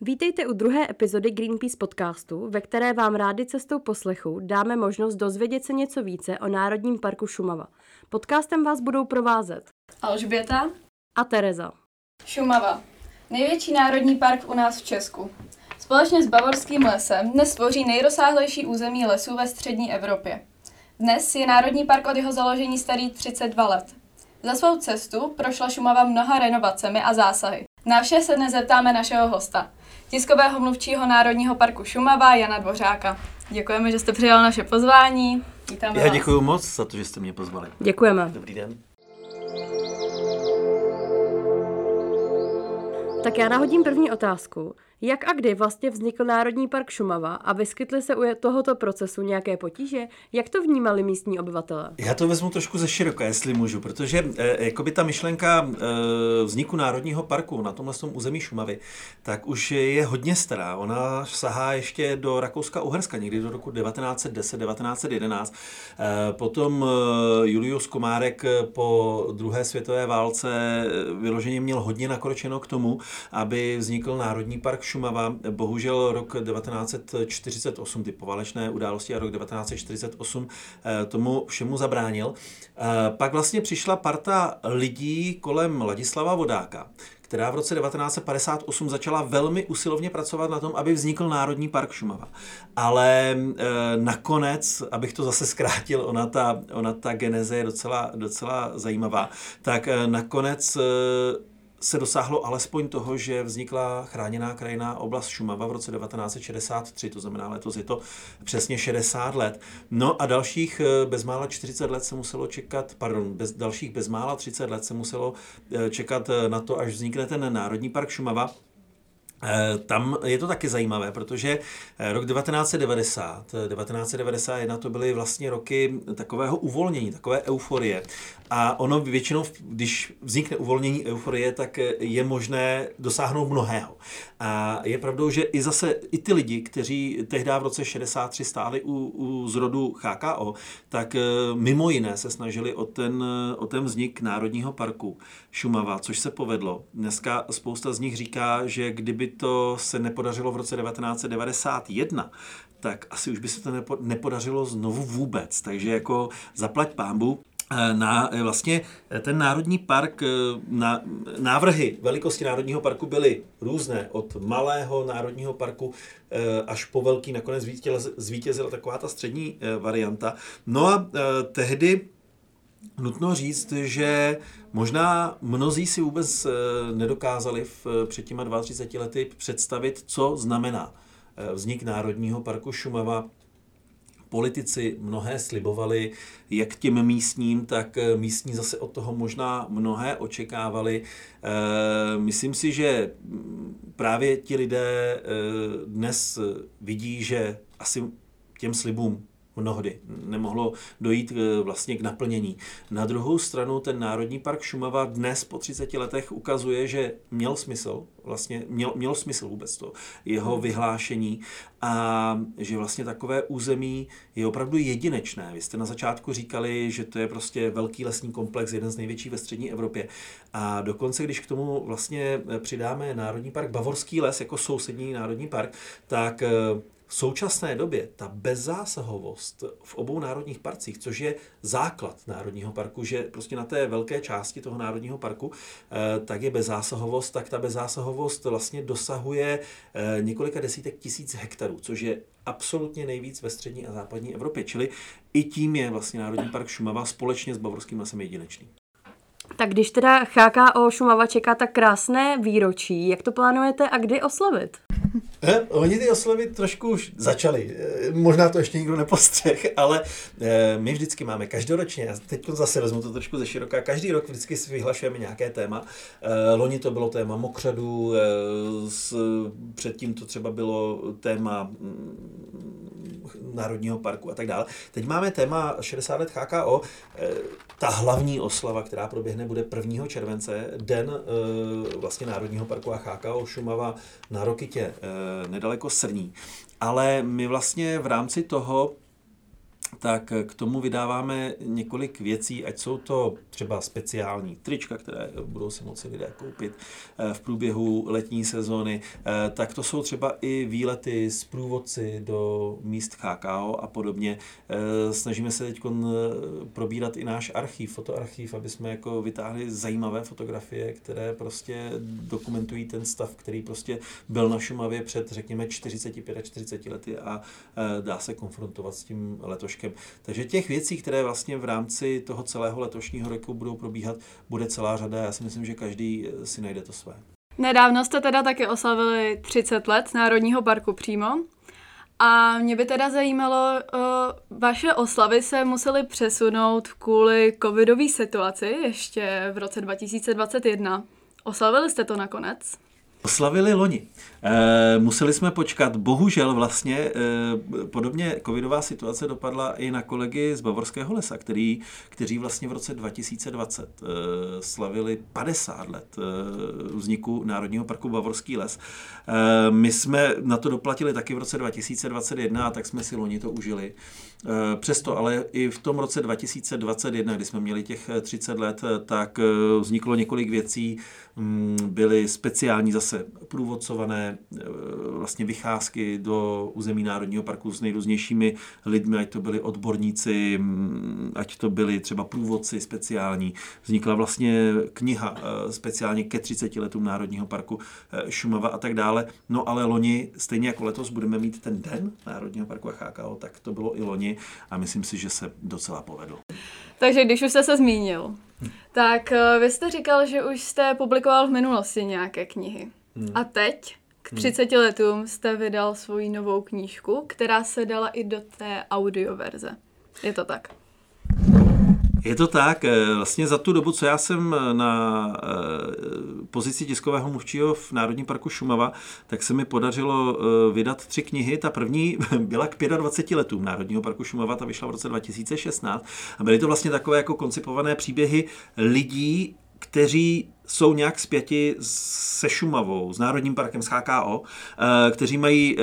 Vítejte u druhé epizody Greenpeace podcastu, ve které vám rádi cestou poslechu dáme možnost dozvědět se něco více o Národním parku Šumava. Podcastem vás budou provázet Alžběta a Tereza. Šumava. Největší národní park u nás v Česku. Společně s Bavorským lesem dnes tvoří nejrozsáhlejší území lesů ve střední Evropě. Dnes je Národní park od jeho založení starý 32 let. Za svou cestu prošla Šumava mnoha renovacemi a zásahy. Na vše se dnes zeptáme našeho hosta, tiskového mluvčího Národního parku Šumava Jana Dvořáka. Děkujeme, že jste přijal naše pozvání. Vítáme Já děkuji moc za to, že jste mě pozvali. Děkujeme. Dobrý den. Tak já nahodím první otázku. Jak a kdy vlastně vznikl Národní park Šumava a vyskytly se u tohoto procesu nějaké potíže? Jak to vnímali místní obyvatele? Já to vezmu trošku ze široka, jestli můžu, protože eh, jakoby ta myšlenka eh, vzniku Národního parku na tomhle území Šumavy, tak už je hodně stará. Ona sahá ještě do Rakouska-Uherska, někdy do roku 1910-1911. Eh, potom eh, Julius Komárek po druhé světové válce eh, vyloženě měl hodně nakročeno k tomu, aby vznikl Národní park Šumava. Bohužel rok 1948, ty poválečné události a rok 1948 eh, tomu všemu zabránil. Eh, pak vlastně přišla parta lidí kolem Ladislava Vodáka, která v roce 1958 začala velmi usilovně pracovat na tom, aby vznikl Národní park Šumava. Ale e, nakonec, abych to zase zkrátil, ona ta, ona ta geneze je docela, docela zajímavá, tak e, nakonec e, se dosáhlo alespoň toho, že vznikla chráněná krajina oblast Šumava v roce 1963, to znamená letos je to přesně 60 let. No a dalších eh, bezmála 40 let se muselo čekat, pardon, bez, dalších bezmála 30 let se muselo eh, čekat eh, na to, až vznikne ten Národní park Šumava. Eh, tam je to taky zajímavé, protože eh, rok 1990, 1991 eh, to byly vlastně roky takového uvolnění, takové euforie. A ono většinou, když vznikne uvolnění euforie, tak je možné dosáhnout mnohého. A je pravdou, že i zase i ty lidi, kteří tehdy v roce 63 stáli u, u zrodu HKO, tak mimo jiné se snažili o ten, o ten vznik Národního parku Šumava, což se povedlo. Dneska spousta z nich říká, že kdyby to se nepodařilo v roce 1991, tak asi už by se to nepodařilo znovu vůbec. Takže jako zaplať pámbu, eh, na eh, vlastně eh, ten národní park, na, návrhy velikosti národního parku byly různé, od malého národního parku až po velký, nakonec zvítězila taková ta střední varianta. No a tehdy nutno říct, že možná mnozí si vůbec eh, nedokázali v, před těma 32 lety představit, co znamená eh, vznik Národního parku Šumava. Politici mnohé slibovali, jak těm místním, tak eh, místní zase od toho možná mnohé očekávali. Myslím si, že mm, právě ti lidé dnes vidí, že asi těm slibům mnohdy nemohlo dojít eh, vlastně k naplnění. Na druhou stranu ten Národní park Šumava dnes po 30 letech ukazuje, že měl smysl, vlastně měl, mělo smysl vůbec to, jeho hmm. vyhlášení a že vlastně takové území je opravdu jedinečné. Vy jste na začátku říkali, že to je prostě velký lesní komplex, jeden z největších ve střední Evropě. A dokonce, když k tomu vlastně přidáme Národní park Bavorský les jako sousední národní park, tak eh, v současné době ta bezzásahovost v obou národních parcích, což je základ národního parku, že prostě na té velké části toho národního parku eh, tak je bezzásahovost, tak ta bezzásahovost vlastně dosahuje eh, několika desítek tisíc hektarů, což je absolutně nejvíc ve střední a západní Evropě. Čili i tím je vlastně Národní park Šumava společně s Bavorským lesem jedinečný. Tak když teda HKO Šumava čeká tak krásné výročí, jak to plánujete a kdy oslavit? Eh, oni ty oslavy trošku už začali. Eh, možná to ještě nikdo nepostřeh, ale eh, my vždycky máme každoročně, já teď to zase vezmu to trošku ze široká, každý rok vždycky si vyhlašujeme nějaké téma. Eh, loni to bylo téma mokřadu, předtím to třeba bylo téma mm, Národního parku a tak dále. Teď máme téma 60 let HKO. Ta hlavní oslava, která proběhne, bude 1. července, den vlastně Národního parku a HKO Šumava na Rokitě, nedaleko Srní. Ale my vlastně v rámci toho tak k tomu vydáváme několik věcí, ať jsou to třeba speciální trička, které budou si moci lidé koupit eh, v průběhu letní sezóny, eh, tak to jsou třeba i výlety z průvodci do míst KKO a podobně. Eh, snažíme se teď probírat i náš archiv, fotoarchiv, aby jsme jako vytáhli zajímavé fotografie, které prostě dokumentují ten stav, který prostě byl na Šumavě před, řekněme, 45 a 40 lety a dá se konfrontovat s tím letoškem rokem. Takže těch věcí, které vlastně v rámci toho celého letošního roku budou probíhat, bude celá řada. Já si myslím, že každý eh, si najde to své. Nedávno jste teda taky oslavili 30 let Národního parku přímo. A mě by teda zajímalo, uh, vaše oslavy se musely přesunout kvůli covidové situaci ještě v roce 2021. Oslavili jste to nakonec? Oslavili loni. E, museli jsme počkat, bohužel vlastně e, podobně covidová situace dopadla i na kolegy z Bavorského lesa, který, kteří vlastně v roce 2020 e, eh, slavili 50 let e, vzniku Národního parku Bavorský les. E, my jsme na to doplatili taky v roce 2021 a tak jsme si loni to užili. E, přesto ale i v tom roce 2021, kdy jsme měli těch 30 let, tak vzniklo několik věcí, mm, byly speciální zase průvodcované e, vlastně vycházky do území Národního parku s nejrůznějšími lidmi, ať to byli odborníci, ať to byli třeba průvodci speciální. Vznikla vlastně kniha e, speciálně ke 30 letům Národního parku e, Šumava a tak dále. No ale loni, stejně jako letos, budeme mít ten den Národního parku a HKO, tak to bylo i loni a myslím si, že se docela povedlo. Takže když už jste se zmínil, tak vy jste říkal, že už jste publikoval v minulosti nějaké knihy. Hmm. A teď, k 30 hmm. letům, jste vydal svoji novou knížku, která se dala i do té audioverze. Je to tak? Je to tak. Eh, vlastně za tu dobu, co já jsem na eh, pozici tiskového mluvčího v Národním parku Šumava, tak se mi podařilo eh, vydat tři knihy. Ta první byla k 25 letům Národního parku Šumava, ta vyšla v roce 2016. A byly to vlastně takové jako koncipované příběhy lidí, kteří jsou nějak zpěti se Šumavou, s Národním parkem, s HKO, eh, kteří mají eh,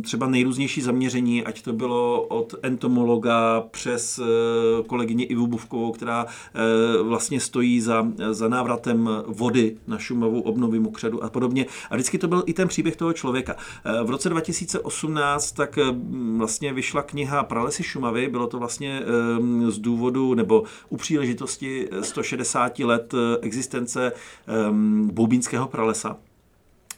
třeba nejrůznější zaměření, ať to bylo od entomologa přes eh, kolegyni Ivu Buvkovou, která vlastně stojí za, za návratem vody na Šumavu, obnovy mokřadu a podobně. A vždycky to byl i ten příběh toho člověka. V roce 2018 tak vlastně vyšla kniha Pralesy Šumavy, bylo to vlastně z důvodu nebo u příležitosti 160 let existence existence um, Boubínského pralesa,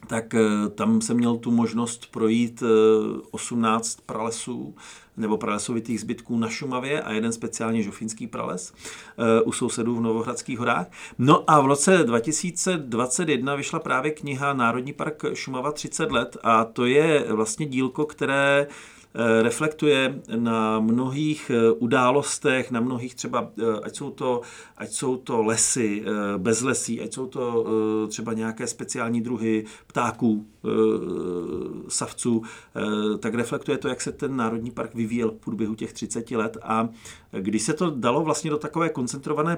tak uh, tam jsem měl tu možnost projít uh, eh, 18 pralesů nebo pralesovitých zbytků na Šumavě a jeden speciálně žofínský prales uh, u sousedů v Novohradských horách. No a v roce 2021 vyšla právě kniha Národní park Šumava 30 let a to je vlastně dílko, které Eh, reflektuje na mnohých eh, událostech, na mnohých třeba, eh, ať jsou to, ať jsou to lesy, bez lesí, ať jsou to třeba nějaké speciální druhy ptáků, savců, tak reflektuje to, jak se ten národní park vyvíjel v průběhu těch 30 let. A když se to dalo vlastně do takové koncentrované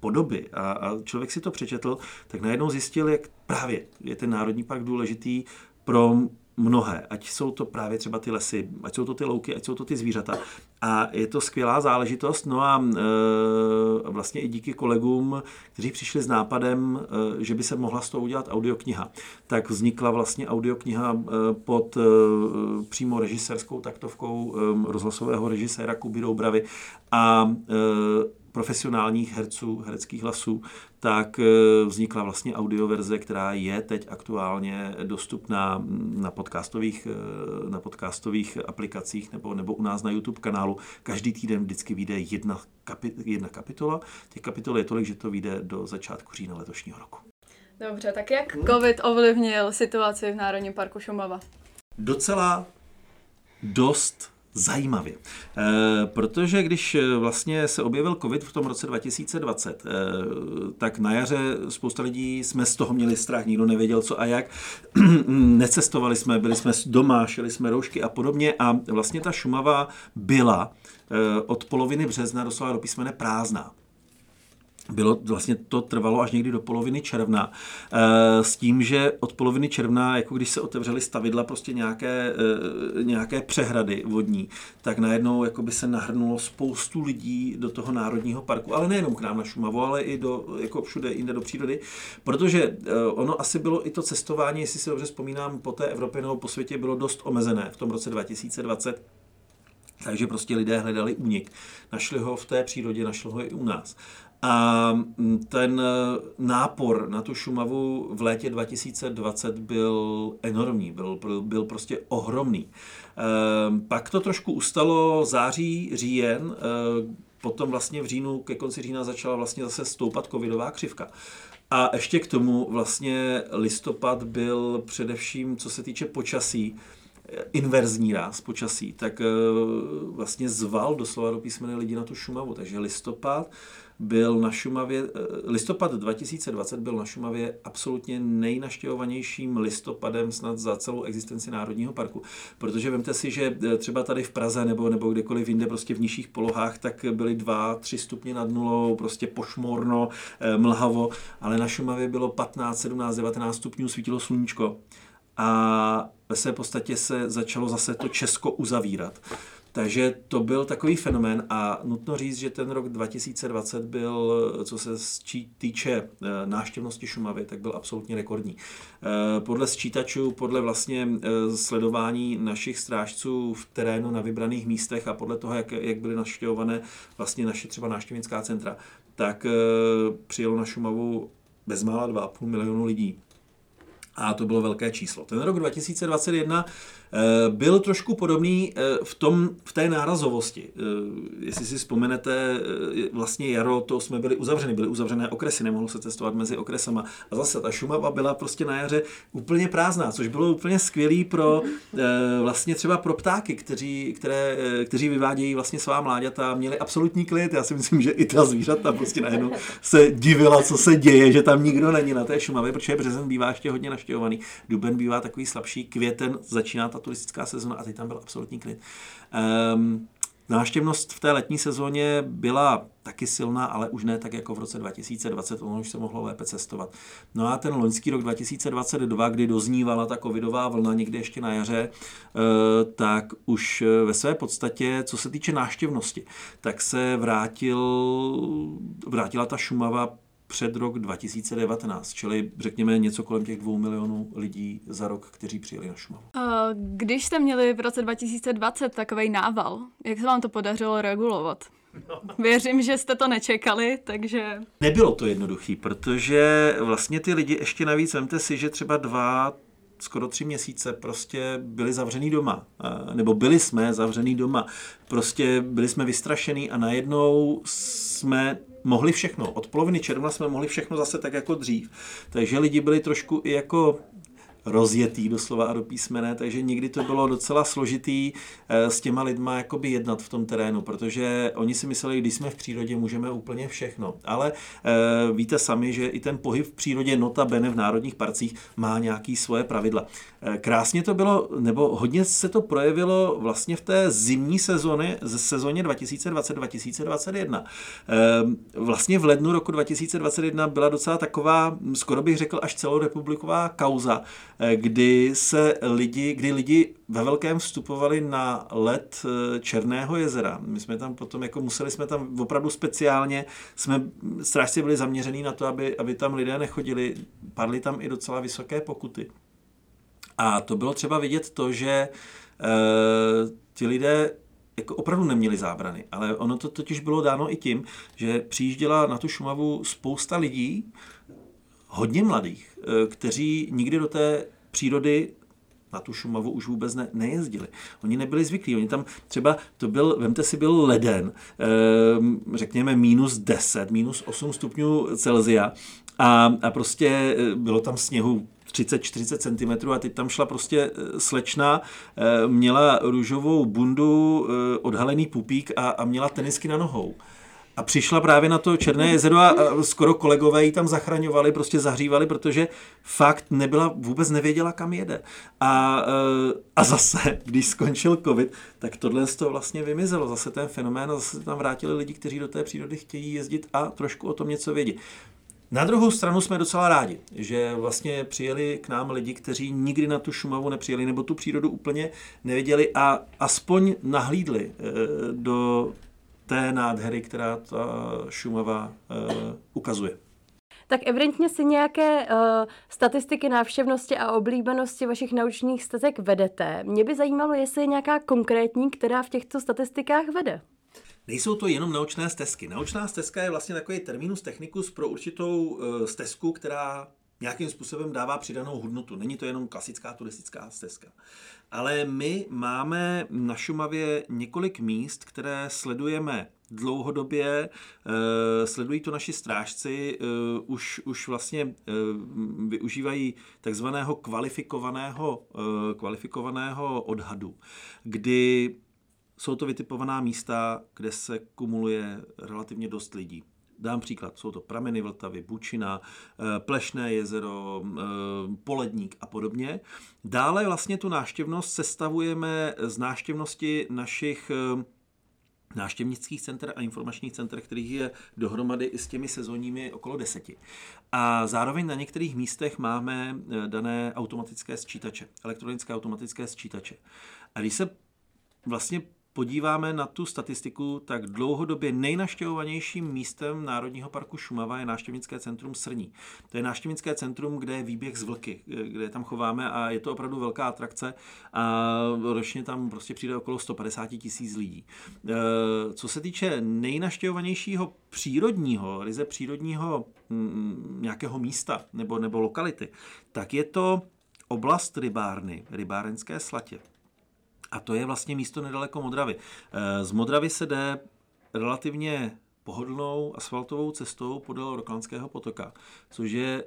podoby a, a člověk si to přečetl, tak najednou zjistil, jak právě je ten národní park důležitý pro mnohé, ať jsou to právě třeba ty lesy, ať jsou to ty louky, ať jsou to ty zvířata. A je to skvělá záležitost, no a e, vlastně i díky kolegům, kteří přišli s nápadem, e, že by se mohla z toho udělat audiokniha, tak vznikla vlastně audiokniha e, pod e, přímo režisérskou taktovkou e, rozhlasového režiséra Kuby Doubravy. A e, profesionálních herců, hereckých hlasů, tak eh, vznikla vlastně audioverze, která je teď aktuálně dostupná na podcastových, eh, na podcastových aplikacích nebo, nebo u nás na YouTube kanálu. Každý týden vždycky vyjde jedna, kapi, jedna kapitola. Těch kapitol je tolik, že to vyjde do začátku října letošního roku. Dobře, tak jak COVID ovlivnil situaci v Národním parku Šumava? Docela dost zajímavě. E, protože když eh, vlastně se objevil COVID v tom roce 2020, e, eh, tak na jaře spousta lidí jsme z toho měli strach, nikdo nevěděl co a jak. Necestovali jsme, byli jsme doma, šeli jsme roušky a podobně a vlastně ta Šumava byla od poloviny března doslova do písmene prázdná. Bylo, vlastně to trvalo až někdy do poloviny června. E, s tím, že od poloviny června, jako když se otevřely stavidla, prostě nějaké, e, nějaké přehrady vodní, tak najednou jako by se nahrnulo spoustu lidí do toho národního parku, ale nejenom k nám na Šumavu, ale i do, jako všude jinde do přírody, protože e, ono asi bylo i to cestování, jestli si dobře vzpomínám, po té Evropě nebo po světě bylo dost omezené v tom roce 2020, takže prostě lidé hledali únik. Našli ho v té přírodě, našli ho i u nás. A mm, ten e, nápor na tu Šumavu v létě 2020 byl enormní, byl, byl prostě ohromný. E, pak to trošku ustalo září, říjen, e, potom vlastně v říjnu, ke konci října začala vlastně zase stoupat covidová křivka. A ještě k tomu vlastně listopad byl především, co se týče počasí, inverzní ráz počasí, tak vlastně zval doslova do písmene lidi na tu Šumavu. Takže listopad byl na Šumavě, eh, listopad 2020 byl na Šumavě absolutně nejnaštěvovanějším listopadem snad za celou existenci Národního parku. Protože vemte si, že eh, třeba tady v Praze nebo, nebo kdekoliv jinde prostě v nižších polohách, tak byly 2-3 stupně nad nulou, prostě pošmorno, eh, mlhavo, ale na Šumavě bylo 15, 17, 19 stupňů, svítilo sluníčko. A ve své podstatě se začalo zase to Česko uzavírat. Takže to byl takový fenomén a nutno říct, že ten rok 2020 byl, co se týče eh, náštěvnosti Šumavy, tak byl absolutně rekordní. Eh, podle sčítačů, podle vlastně eh, sledování našich strážců v terénu na vybraných místech a podle toho, jak, jak byly naštěvované vlastně naše třeba návštěvnická centra, tak přijelo na Šumavu bezmála 2,5 milionu lidí. A to bylo velké číslo. Ten rok 2021 Eh, byl trošku podobný eh, v, tom, v té nárazovosti. Eh, jestli si vzpomenete, vlastně jaro, to jsme byli uzavřeni, byly uzavřené okresy, nemohlo se cestovat mezi okresama. A zase ta Šumava byla prostě na jaře úplně prázdná, což bylo úplně skvělý pro vlastně třeba pro ptáky, kteří, které, kteří vyvádějí vlastně svá mláďata, měli absolutní klid. Já si myslím, že i ta zvířata prostě najednou se divila, co se děje, že tam nikdo není na té Šumavě, protože březen bývá ještě hodně naštěvovaný. Duben bývá takový slabší, květen začíná ta ta turistická sezona a teď tam byl absolutní klid. Um, Náštěvnost v té letní sezóně byla taky silná, ale už ne tak jako v roce 2020, ono už se mohlo lépe cestovat. No a ten loňský rok 2022, kdy doznívala ta covidová vlna někde ještě na jaře, eh, tak už ve své podstatě, co se týče náštěvnosti, tak se vrátil, vrátila ta Šumava před rok 2019, čili řekněme něco kolem těch dvou milionů lidí za rok, kteří přijeli na Šumavu. Když jste měli v roce 2020 takový nával, jak se vám to podařilo regulovat? No. Věřím, že jste to nečekali, takže... Nebylo to jednoduché, protože vlastně ty lidi ještě navíc, vemte si, že třeba dva, skoro tři měsíce prostě byli zavřený doma. Nebo byli jsme zavřený doma. Prostě byli jsme vystrašený a najednou jsme mohli všechno. Od poloviny června jsme mohli všechno zase tak jako dřív. Takže lidi byli trošku i jako rozjetý doslova a do písmene, takže někdy to bylo docela složitý eh, s těma lidma jakoby jednat v tom terénu, protože oni si mysleli, když jsme v přírodě, můžeme úplně všechno. Ale e, víte sami, že i ten pohyb v přírodě nota bene v národních parcích má nějaký svoje pravidla. E, krásně to bylo, nebo hodně se to projevilo vlastně v té zimní sezóně, sezóně 2020-2021. E, vlastně v lednu roku 2021 byla docela taková, skoro bych řekl, až celorepubliková kauza, Eh, kdy se lidi, kdy lidi ve velkém vstupovali na led eh, Černého jezera. My jsme tam potom, jako museli jsme tam opravdu speciálně, jsme strážci byli zaměřený na to, aby, aby tam lidé nechodili, padly tam i docela vysoké pokuty. A to bylo třeba vidět to, že e, ti lidé jako opravdu neměli zábrany, ale ono to totiž bylo dáno i tím, že přijížděla na tu Šumavu spousta lidí, hodně mladých, eh, kteří nikdy do té přírody na tu Šumavu už vůbec ne, nejezdili. Oni nebyli zvyklí. Oni tam třeba, to byl, vemte si, byl leden, e, řekněme minus 10, minus 8 stupňů Celzia a, a prostě eh, bylo tam sněhu 30-40 cm a teď tam šla prostě slečna, měla růžovou bundu, odhalený pupík a, a měla tenisky na nohou. A přišla právě na to Černé jezero a, skoro kolegové ji tam zachraňovali, prostě zahřívali, protože fakt nebyla, vůbec nevěděla, kam jede. A, eh, a zase, když skončil covid, tak tohle z toho vlastně vymizelo. Zase ten fenomén a zase se tam vrátili lidi, kteří do té přírody chtějí jezdit a trošku o tom něco vědí. Na druhou stranu jsme docela rádi, že vlastně přijeli k nám lidi, kteří nikdy na tu Šumavu nepřijeli nebo tu přírodu úplně neviděli a aspoň nahlídli eh, do té nádhery, která ta Šumava uh, ukazuje. Tak evidentně si nějaké uh, statistiky návštěvnosti a oblíbenosti vašich naučných stezek vedete. Mě by zajímalo, jestli je nějaká konkrétní, která v těchto statistikách vede. Nejsou to jenom naučné stezky. Naučná stezka je vlastně takový terminus technicus pro určitou uh, stezku, která nějakým způsobem dává přidanou hodnotu. Není to jenom klasická turistická stezka. Ale my máme na Šumavě několik míst, které sledujeme dlouhodobě, eh, sledují to naši strážci, eh, už, už vlastně eh, využívají takzvaného kvalifikovaného, kvalifikovaného odhadu, kdy jsou to vytipovaná místa, kde se kumuluje relativně dost lidí. Dám příklad, jsou to prameny Vltavy, Bučina, eh, Plešné jezero, eh, Poledník a podobně. Dále vlastně tu náštěvnost sestavujeme z náštěvnosti našich eh, náštěvnických center a informačních center, kterých je dohromady i s těmi sezónními okolo deseti. A zároveň na některých místech máme dané automatické sčítače, elektronické automatické sčítače. A když se vlastně podíváme na tu statistiku, tak dlouhodobě nejnaštěvovanějším místem Národního parku Šumava je návštěvnické centrum Srní. To je návštěvnické centrum, kde je výběh z vlky, kde tam chováme a je to opravdu velká atrakce a ročně tam prostě přijde okolo 150 tisíc lidí. E, co se týče nejnaštěvovanějšího přírodního, ryze přírodního mm, nějakého místa nebo, nebo lokality, tak je to oblast rybárny, rybárenské slatě. A to je vlastně místo nedaleko Modravy. Eh, z Modravy se jde relativně pohodlnou asfaltovou cestou podél Roklanského potoka, což je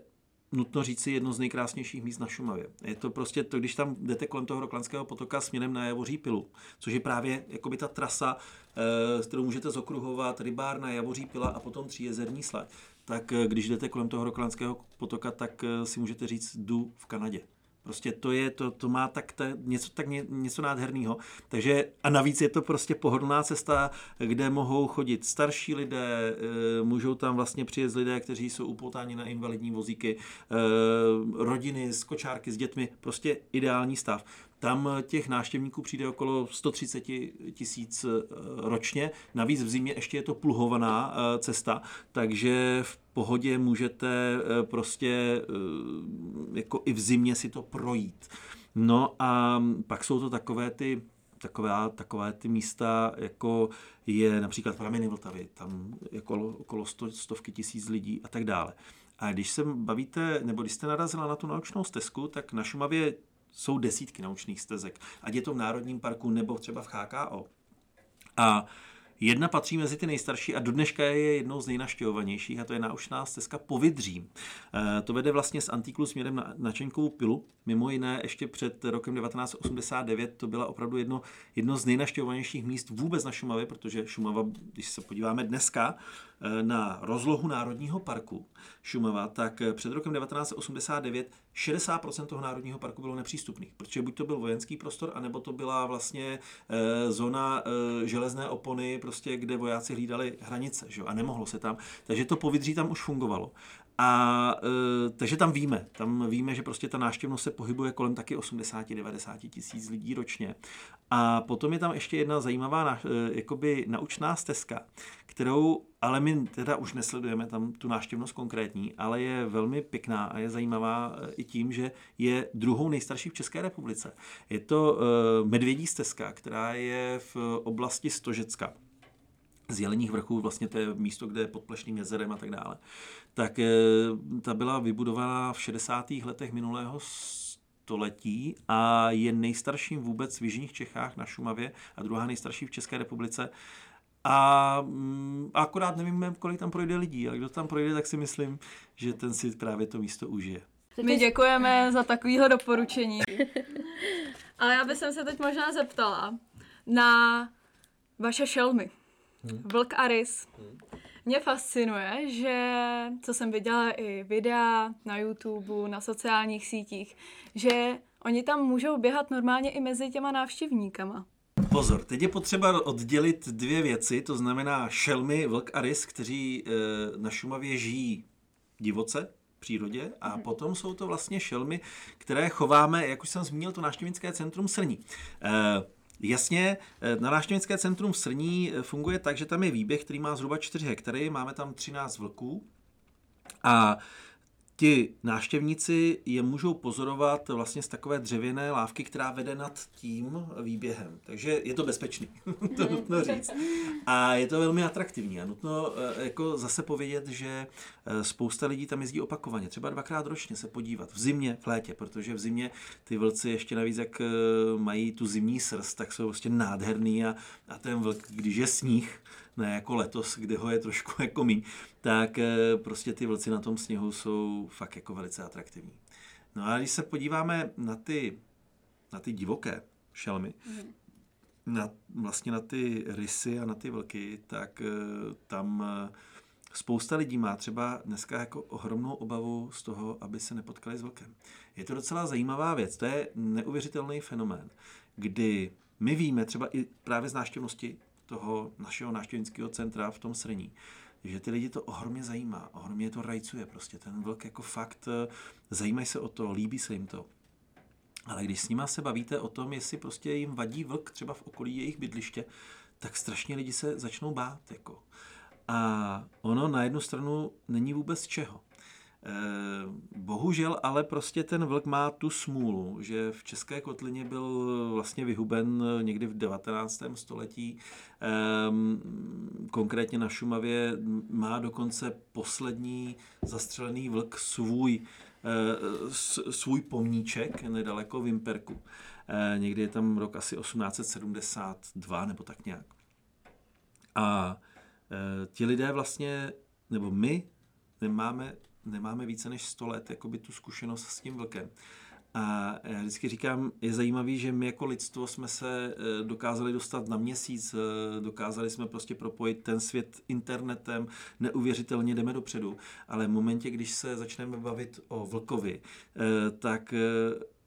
nutno říci jedno z nejkrásnějších míst na Šumavě. Je to prostě to, když tam jdete kolem toho Roklanského potoka směrem na Javoří pilu, což je právě jakoby ta trasa, eh, s kterou můžete zokruhovat rybárna, Javoří pila a potom tříjezerní sled. Tak eh, když jdete kolem toho Roklanského potoka, tak si můžete říct jdu v Kanadě. Prostě to je, to, to má tak ta, něco, tak ně, něco nádherného. Takže a navíc je to prostě pohodlná cesta, kde mohou chodit starší lidé, e, můžou tam vlastně přijet lidé, kteří jsou upoutáni na invalidní vozíky, e, rodiny s kočárky, s dětmi, prostě ideální stav. Tam těch návštěvníků přijde okolo 130 tisíc eh, ročně. Navíc v zimě ještě je to pluhovaná eh, cesta, takže v pohodě můžete eh, prostě jako i v zimě si to projít. No a pak jsou to takové ty taková, takové ty místa, jako je například prameny Vltavy, tam jako okolo sto, stovky tisíc lidí a tak dále. A když se bavíte, nebo když jste narazila na tu naučnou stezku, tak na Šumavě jsou desítky naučných stezek, ať je to v Národním parku nebo třeba v HKO. A Jedna patří mezi ty nejstarší a do dneška je jednou z nejnaštěvovanějších a to je naučná stezka Povidřím. E, to vede vlastně z Antiklu směrem na, na Čenkovou pilu. Mimo jiné ještě před rokem 1989 to byla opravdu jedno, jedno z nejnaštěvovanějších míst vůbec na Šumavě, protože Šumava, když se podíváme dneska, Eh, na rozlohu Národního parku Šumava, tak eh, před rokem 1989 60% toho Národního parku bylo nepřístupných, protože buď to byl vojenský prostor, anebo to byla vlastně e, zóna železné opony, prostě, kde vojáci hlídali hranice, že? a nemohlo se tam. Takže to povidří tam už fungovalo. A e, takže tam víme, tam víme, že prostě ta návštěvnost se pohybuje kolem taky 80-90 tisíc lidí ročně. A potom je tam ještě jedna zajímavá e, jakoby naučná stezka, kterou ale my teda už nesledujeme tam tu návštěvnost konkrétní, ale je velmi pěkná a je zajímavá e, i tím, že je druhou nejstarší v České republice. Je to e, Medvědí stezka, která je v oblasti Stožecka z Jeleních vrchů, vlastně to je místo, kde je pod Plešným jezerem a tak dále, tak e, ta byla vybudovaná v 60. letech minulého století a je nejstarším vůbec v Jižních Čechách na Šumavě a druhá nejstarší v České republice. A, mm, a akorát nevíme, kolik tam projde lidí, ale kdo tam projde, tak si myslím, že ten si právě to místo užije. My děkujeme za takovýhle doporučení. Ale já bych se teď možná zeptala na vaše šelmy. Hmm. Vlk a rys. Hmm. Mě fascinuje, že co jsem viděla i videa na YouTube, na sociálních sítích, že oni tam můžou běhat normálně i mezi těma návštěvníkama. Pozor, teď je potřeba oddělit dvě věci, to znamená šelmy, vlk a rys, kteří e, na Šumavě žijí divoce, v přírodě a mm. potom jsou to vlastně šelmy, které chováme, jak už jsem zmínil, to návštěvnické centrum Srní. E, Jasně, na návštěvnické centrum Srní funguje tak, že tam je výběh, který má zhruba 4 hektary, máme tam 13 vlků a ti návštěvníci je můžou pozorovat vlastně z takové dřevěné lávky, která vede nad tím výběhem. Takže je to bezpečný, to nutno říct. A je to velmi atraktivní a nutno eh, jako zase povědět, že eh, spousta lidí tam jezdí opakovaně, třeba dvakrát ročně se podívat, v zimě, v létě, protože v zimě ty vlci ještě navíc, jak eh, mají tu zimní srst, tak jsou prostě nádherný a, a ten vlk, když je sníh, ne jako letos, kde ho je trošku jako míň, tak prostě ty vlci na tom sněhu jsou fakt jako velice atraktivní. No a když se podíváme na ty, na ty divoké šelmy, mm. na, vlastně na ty rysy a na ty vlky, tak uh, tam uh, spousta lidí má třeba dneska jako ohromnou obavu z toho, aby se nepotkali s vlkem. Je to docela zajímavá věc, to je neuvěřitelný fenomén, kdy my víme třeba i právě z návštěvnosti toho našeho návštěvnického centra v tom Srení, že ty lidi to ohromně zajímá, ohromně to rajcuje prostě. Ten vlk jako fakt eh, zajímají se o to, líbí se jim to. Ale když s nima se bavíte o tom, jestli prostě jim vadí vlk třeba v okolí jejich bydliště, tak strašně lidi se začnou bát. Jako. A ono na jednu stranu není vůbec čeho. Eh, bohužel ale prostě ten vlk má tu smůlu, že v České kotlině byl vlastně vyhuben někdy v 19. století. Ehm, konkrétně na Šumavě má dokonce poslední zastřelený vlk svůj, eh, svůj pomníček nedaleko Vimperku. Eh, někdy je tam rok asi 1872 nebo tak nějak. A ti lidé vlastně, nebo my nemáme nemáme více než 100 let jakoby tu zkušenost s tím vlkem. A já vždycky říkám, je zajímavý, že my jako lidstvo jsme se eh, dokázali dostat na měsíc, eh, dokázali jsme prostě propojit ten svět internetem, neuvěřitelně jdeme dopředu, ale v momentě, když se začneme bavit o vlkovi, eh, tak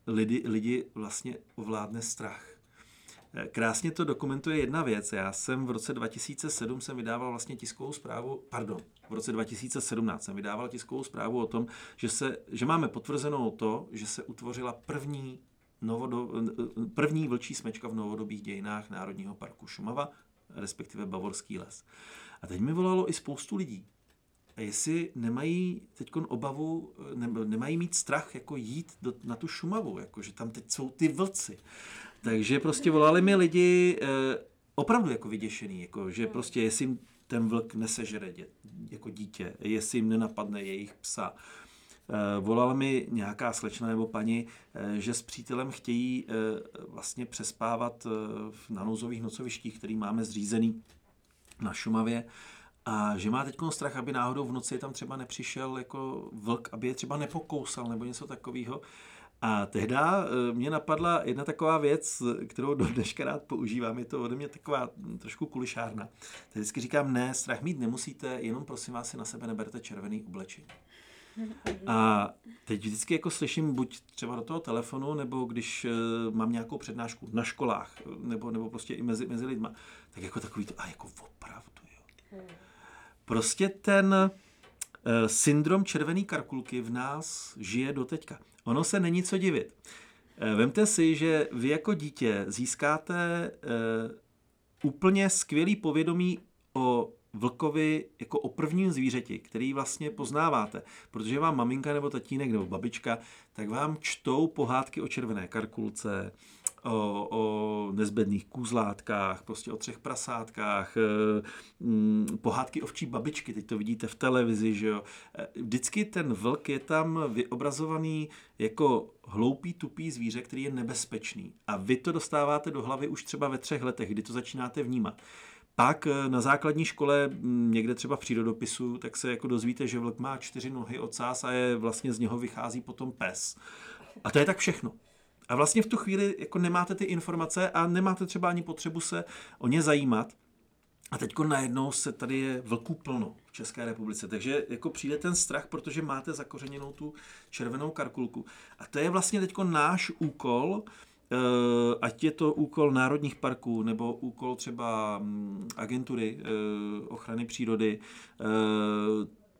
lidi, lidi vlastně ovládne strach. Krásně to dokumentuje jedna věc. Já jsem v roce 2007 jsem vydával vlastně tiskovou zprávu, pardon, v roce 2017 jsem vydával tiskovou zprávu o tom, že, se, že máme potvrzenou to, že se utvořila první, novodo, první vlčí smečka v novodobých dějinách Národního parku Šumava, respektive Bavorský les. A teď mi volalo i spoustu lidí. A jestli nemají teď obavu, ne, nemají mít strach jako jít do, na tu Šumavu, jako že tam teď jsou ty vlci. Takže prostě volali mi lidi eh, opravdu jako vyděšený, jako, že prostě jestli jim ten vlk nesežere dě, jako dítě, jestli jim nenapadne jejich psa. Eh, volala mi nějaká slečna nebo paní, eh, že s přítelem chtějí vlastně přespávat na nouzových nocovištích, který máme zřízený na Šumavě a že má teď strach, aby náhodou v noci tam třeba nepřišel jako vlk, aby je třeba nepokousal nebo něco takového. A tehdy eh, mě napadla jedna taková věc, kterou do dneška rád používám, je to ode mě taková trošku kulišárna. Teď vždycky říkám, ne, strach mít nemusíte, jenom prosím vás si na sebe neberte červený oblečení. A teď vždycky jako slyším buď třeba do toho telefonu, nebo když uh, mám nějakou přednášku na školách, nebo, nebo prostě i mezi, mezi lidma, tak jako takový to, a jako opravdu, jo. Prostě ten uh, syndrom červené karkulky v nás žije do teďka. Ono se není co divit. Uh, vemte si, že vy jako dítě získáte uh, úplně skvělý povědomí o vlkovi jako o prvním zvířeti, který vlastně poznáváte, protože vám maminka nebo tatínek nebo babička, tak vám čtou pohádky o červené karkulce, o, o nezbedných kůzlátkách, prostě o třech prasátkách, eh, mm, pohádky ovčí babičky, teď to vidíte v televizi, že jo. Eh, vždycky ten vlk je tam vyobrazovaný jako hloupý, tupý zvíře, který je nebezpečný. A vy to dostáváte do hlavy už třeba ve třech letech, kdy to začínáte vnímat. Pak eh, na základní škole, někde třeba v přírodopisu, tak se jako dozvíte, že vlk má čtyři nohy, ocás a je vlastně z něho vychází potom pes. A to je tak všechno. A vlastně v tu chvíli jako nemáte ty informace a nemáte třeba ani potřebu se o ně zajímat. A teď najednou se tady je vlků plno v České republice. Takže jako přijde ten strach, protože máte zakořeněnou tu červenou karkulku. A to je vlastně teď náš úkol, eh, ať je to úkol národních parků nebo úkol třeba mm, agentury eh, ochrany přírody, eh,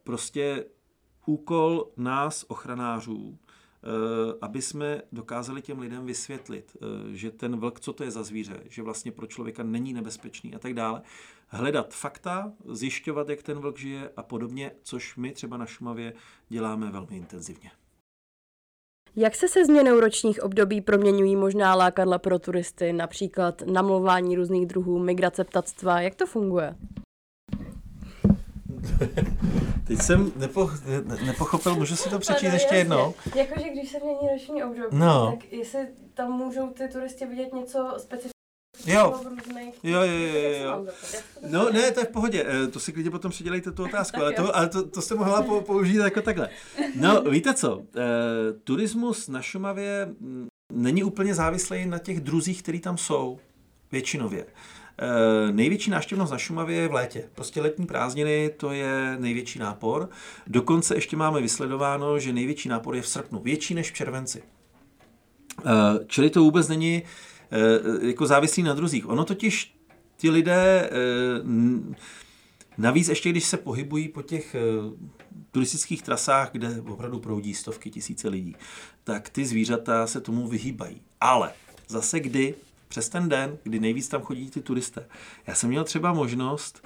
prostě úkol nás, ochranářů, aby jsme dokázali těm lidem vysvětlit, eh, že ten vlk, co to je za zvíře, že vlastně pro člověka není nebezpečný a tak dále. Hledat fakta, zjišťovat, jak ten vlk žije a podobně, což my třeba na Šumavě děláme velmi intenzivně. Jak se se změnou ročních období proměňují možná lákadla pro turisty, například namlouvání různých druhů, migrace ptactva? Jak to funguje? Teď jsem nepo, ne, nepochopil, můžu si to přečíst no, ještě jednou? Jakože když se mění roční období, no. tak jestli tam můžou ty turisti vidět něco specifického Jo. Jo, jo, jo, jo. No ne, to je v pohodě, eh, to si klidně potom přidělejte tu otázku, ale to, ale to, to jste mohla použít jako takhle. No, víte co, eh, turismus na Šumavě mm, není úplně závislý na těch druzích, který tam jsou, většinově. Eh, největší návštěvnost na Šumavě je v létě. Prostě letní prázdniny, to je největší nápor. Dokonce ještě máme vysledováno, že největší nápor je v srpnu, větší než v červenci. Eh, čili to vůbec není eh, jako závislý na druzích. Ono totiž ti lidé, navíc ještě když se pohybují po těch turistických trasách, kde opravdu proudí stovky tisíce lidí, tak ty zvířata se tomu vyhýbají. Ale zase kdy přes ten den, kdy nejvíc tam chodí ty turisté. Já jsem měl třeba možnost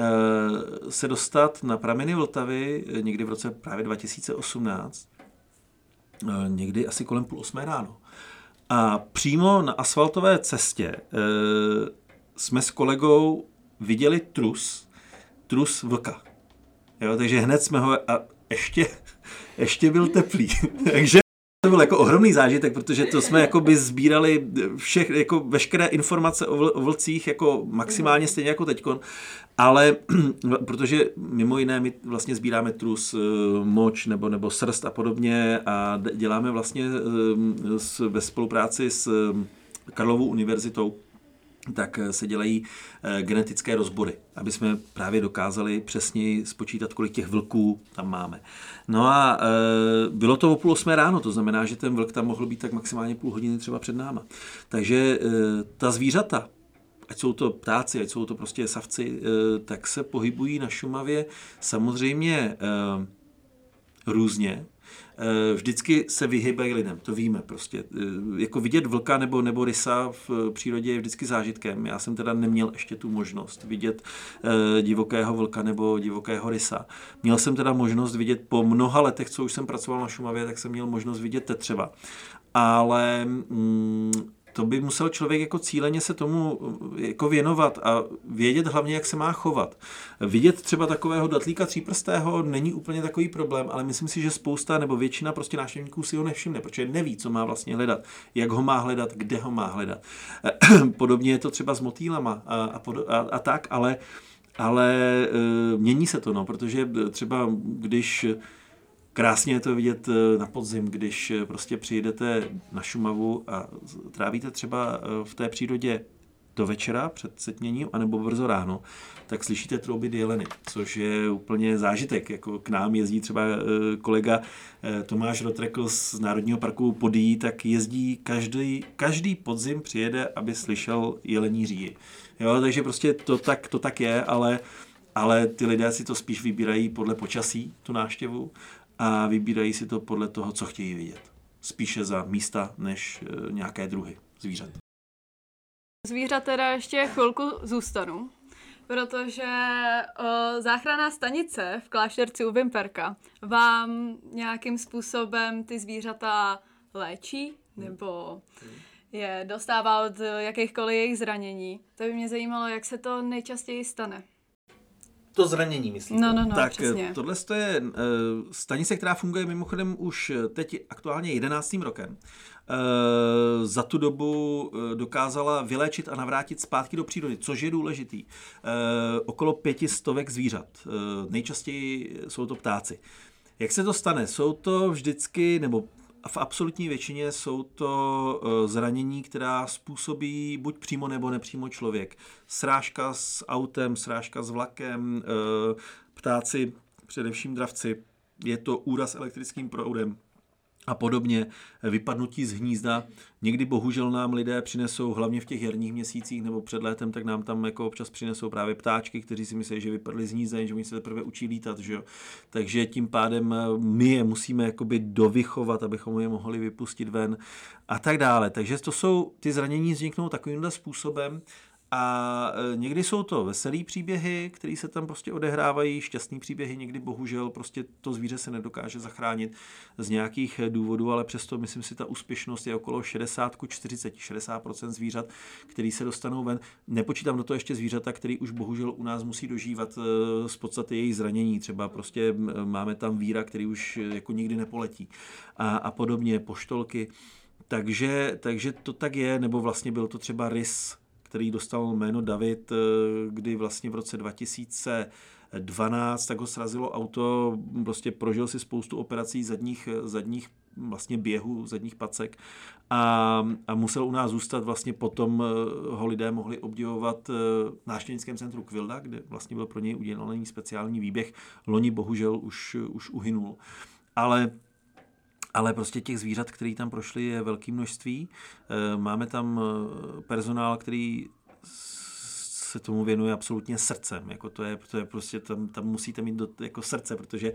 uh, se dostat na prameny Vltavy eh, někdy v roce právě 2018, uh, eh, někdy asi kolem půl osmé ráno. A přímo na asfaltové cestě jsme s kolegou viděli trus, trus vlka. Jo, takže hned jsme ho, a ještě, ještě byl teplý. takže to byl jako ohromný zážitek, protože to jsme jako by sbírali všech, jako veškeré informace o, o vlcích jako maximálně stejně jako teďkon, ale protože mimo jiné my vlastně sbíráme trus, eh, moč nebo, nebo srst a podobně a děláme vlastně eh, s, ve spolupráci s eh, Karlovou univerzitou tak se dělají genetické rozbory, aby jsme právě dokázali přesněji spočítat, kolik těch vlků tam máme. No a e, bylo to o půl osmé ráno, to znamená, že ten vlk tam mohl být tak maximálně půl hodiny třeba před náma. Takže e, ta zvířata, ať jsou to ptáci, ať jsou to prostě savci, e, tak se pohybují na Šumavě samozřejmě e, různě. Eh, vždycky se vyhybají lidem, to víme prostě. Eh, jako vidět vlka nebo, nebo rysa v přírodě je vždycky zážitkem. Já jsem teda neměl ještě tu možnost vidět eh, divokého vlka nebo divokého rysa. Měl jsem teda možnost vidět po mnoha letech, co už jsem pracoval na Šumavě, tak jsem měl možnost vidět tetřeva. Ale mm, to by musel člověk jako cíleně se tomu eh, jako věnovat a vědět hlavně, jak se má chovat. Vidět třeba takového datlíka tříprstého není úplně takový problém, ale myslím si, že spousta nebo většina prostě návštěvníků si ho nevšimne, protože neví, co má vlastně hledat, jak ho má hledat, kde ho má hledat. Podobně je to třeba s motýlama a, a, a, a tak, ale ale e, mění se to, no, protože třeba když Krásně je to vidět eh, na podzim, když eh, prostě přijedete na Šumavu a trávíte třeba eh, v té přírodě do večera před setměním, anebo brzo ráno, tak slyšíte trouby jeleny, což je úplně zážitek. Jako k nám jezdí třeba kolega Tomáš Rotrekl z Národního parku Podí, tak jezdí každý, každý podzim přijede, aby slyšel jelení říji. Jo, takže prostě to tak, to tak je, ale ale ty lidé si to spíš vybírají podle počasí, tu návštěvu, a vybírají si to podle toho, co chtějí vidět. Spíše za místa než e, nějaké druhy zvířat. Zvířat teda ještě chvilku zůstanu, protože o, záchranná stanice v klášterci u Vimperka vám nějakým způsobem ty zvířata léčí nebo je dostává od jakýchkoliv jejich zranění. To by mě zajímalo, jak se to nejčastěji stane. To zranění, myslím. No, no, no, tak přesně. tohle je uh, stanice, která funguje mimochodem už teď aktuálně 11. rokem. Uh, za tu dobu uh, dokázala vyléčit a navrátit zpátky do přírody, což je důležitý. Uh, okolo pěti stovek zvířat. Uh, nejčastěji jsou to ptáci. Jak se to stane? Jsou to vždycky, nebo v absolutní většině jsou to eh, zranění, která způsobí buď přímo nebo nepřímo člověk. Srážka s autem, srážka s vlakem, eh, ptáci, především dravci, je to úraz elektrickým proudem, a podobně, vypadnutí z hnízda. Někdy bohužel nám lidé přinesou, hlavně v těch jarních měsících nebo před létem, tak nám tam jako občas přinesou právě ptáčky, kteří si myslí, že vypadly z hnízda, že oni se teprve učí lítat. Že jo? Takže tím pádem my je musíme jakoby dovychovat, abychom je mohli vypustit ven a tak dále. Takže to jsou, ty zranění vzniknou takovýmhle způsobem a e, někdy jsou to veselý příběhy, které se tam prostě odehrávají, šťastný příběhy, někdy bohužel prostě to zvíře se nedokáže zachránit z nějakých důvodů, ale přesto myslím si, ta úspěšnost je okolo 60 40, 60% zvířat, který se dostanou ven. Nepočítám do toho ještě zvířata, který už bohužel u nás musí dožívat e, z podstaty jejich zranění. Třeba prostě máme tam víra, který už jako nikdy nepoletí a, a podobně, poštolky. Takže, takže to tak je, nebo vlastně byl to třeba rys, který dostal jméno David, eh, kdy vlastně v roce 2012 tak ho srazilo auto, prostě prožil si spoustu operací zadních, zadních vlastně běhu, zadních pacek a, a musel u nás zůstat vlastně potom eh, ho lidé mohli obdivovat v eh, návštěvnickém centru Kvilda, kde vlastně byl pro něj udělaný speciální výběh. Loni bohužel už, už uhynul. Ale ale prostě těch zvířat, které tam prošly, je velké množství. Eh, máme tam eh, personál, který se tomu věnuje absolutně srdcem. Jako to, je, to je prostě, tam, tam musíte mít do, jako srdce, protože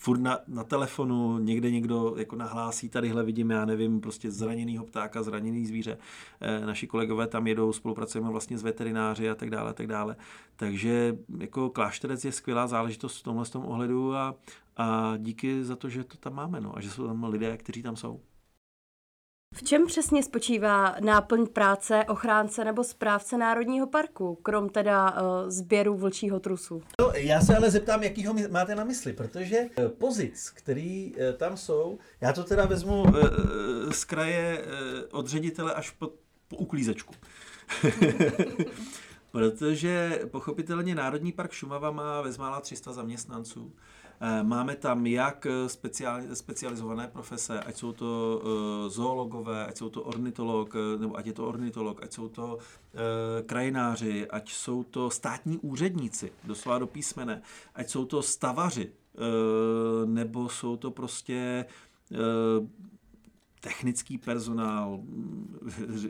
furt na, na telefonu někde někdo jako nahlásí, tadyhle vidím, já nevím, prostě zraněnýho ptáka, zraněný zvíře. E, naši kolegové tam jedou, spolupracujeme vlastně s veterináři a tak dále, a tak dále. Takže jako klášterec je skvělá záležitost v tomhle tom ohledu a, a díky za to, že to tam máme, no, a že jsou tam lidé, kteří tam jsou. V čem přesně spočívá náplň práce ochránce nebo správce Národního parku, krom teda uh, sběru vlčího trusu? No, já se ale zeptám, jakýho máte na mysli, protože eh, pozic, který uh, tam jsou, já to teda vezmu uh, z kraje uh, od ředitele až po, po uklízečku. protože pochopitelně Národní park Šumava má vezmála 300 zaměstnanců. Eh, máme tam jak specializované profese, ať jsou to eh, zoologové, ať jsou to ornitolog, eh, nebo ať je to ornitolog, ať jsou to krajináři, ať jsou to státní úředníci, doslova do písmene, ať jsou to stavaři, nebo jsou to prostě technický personál,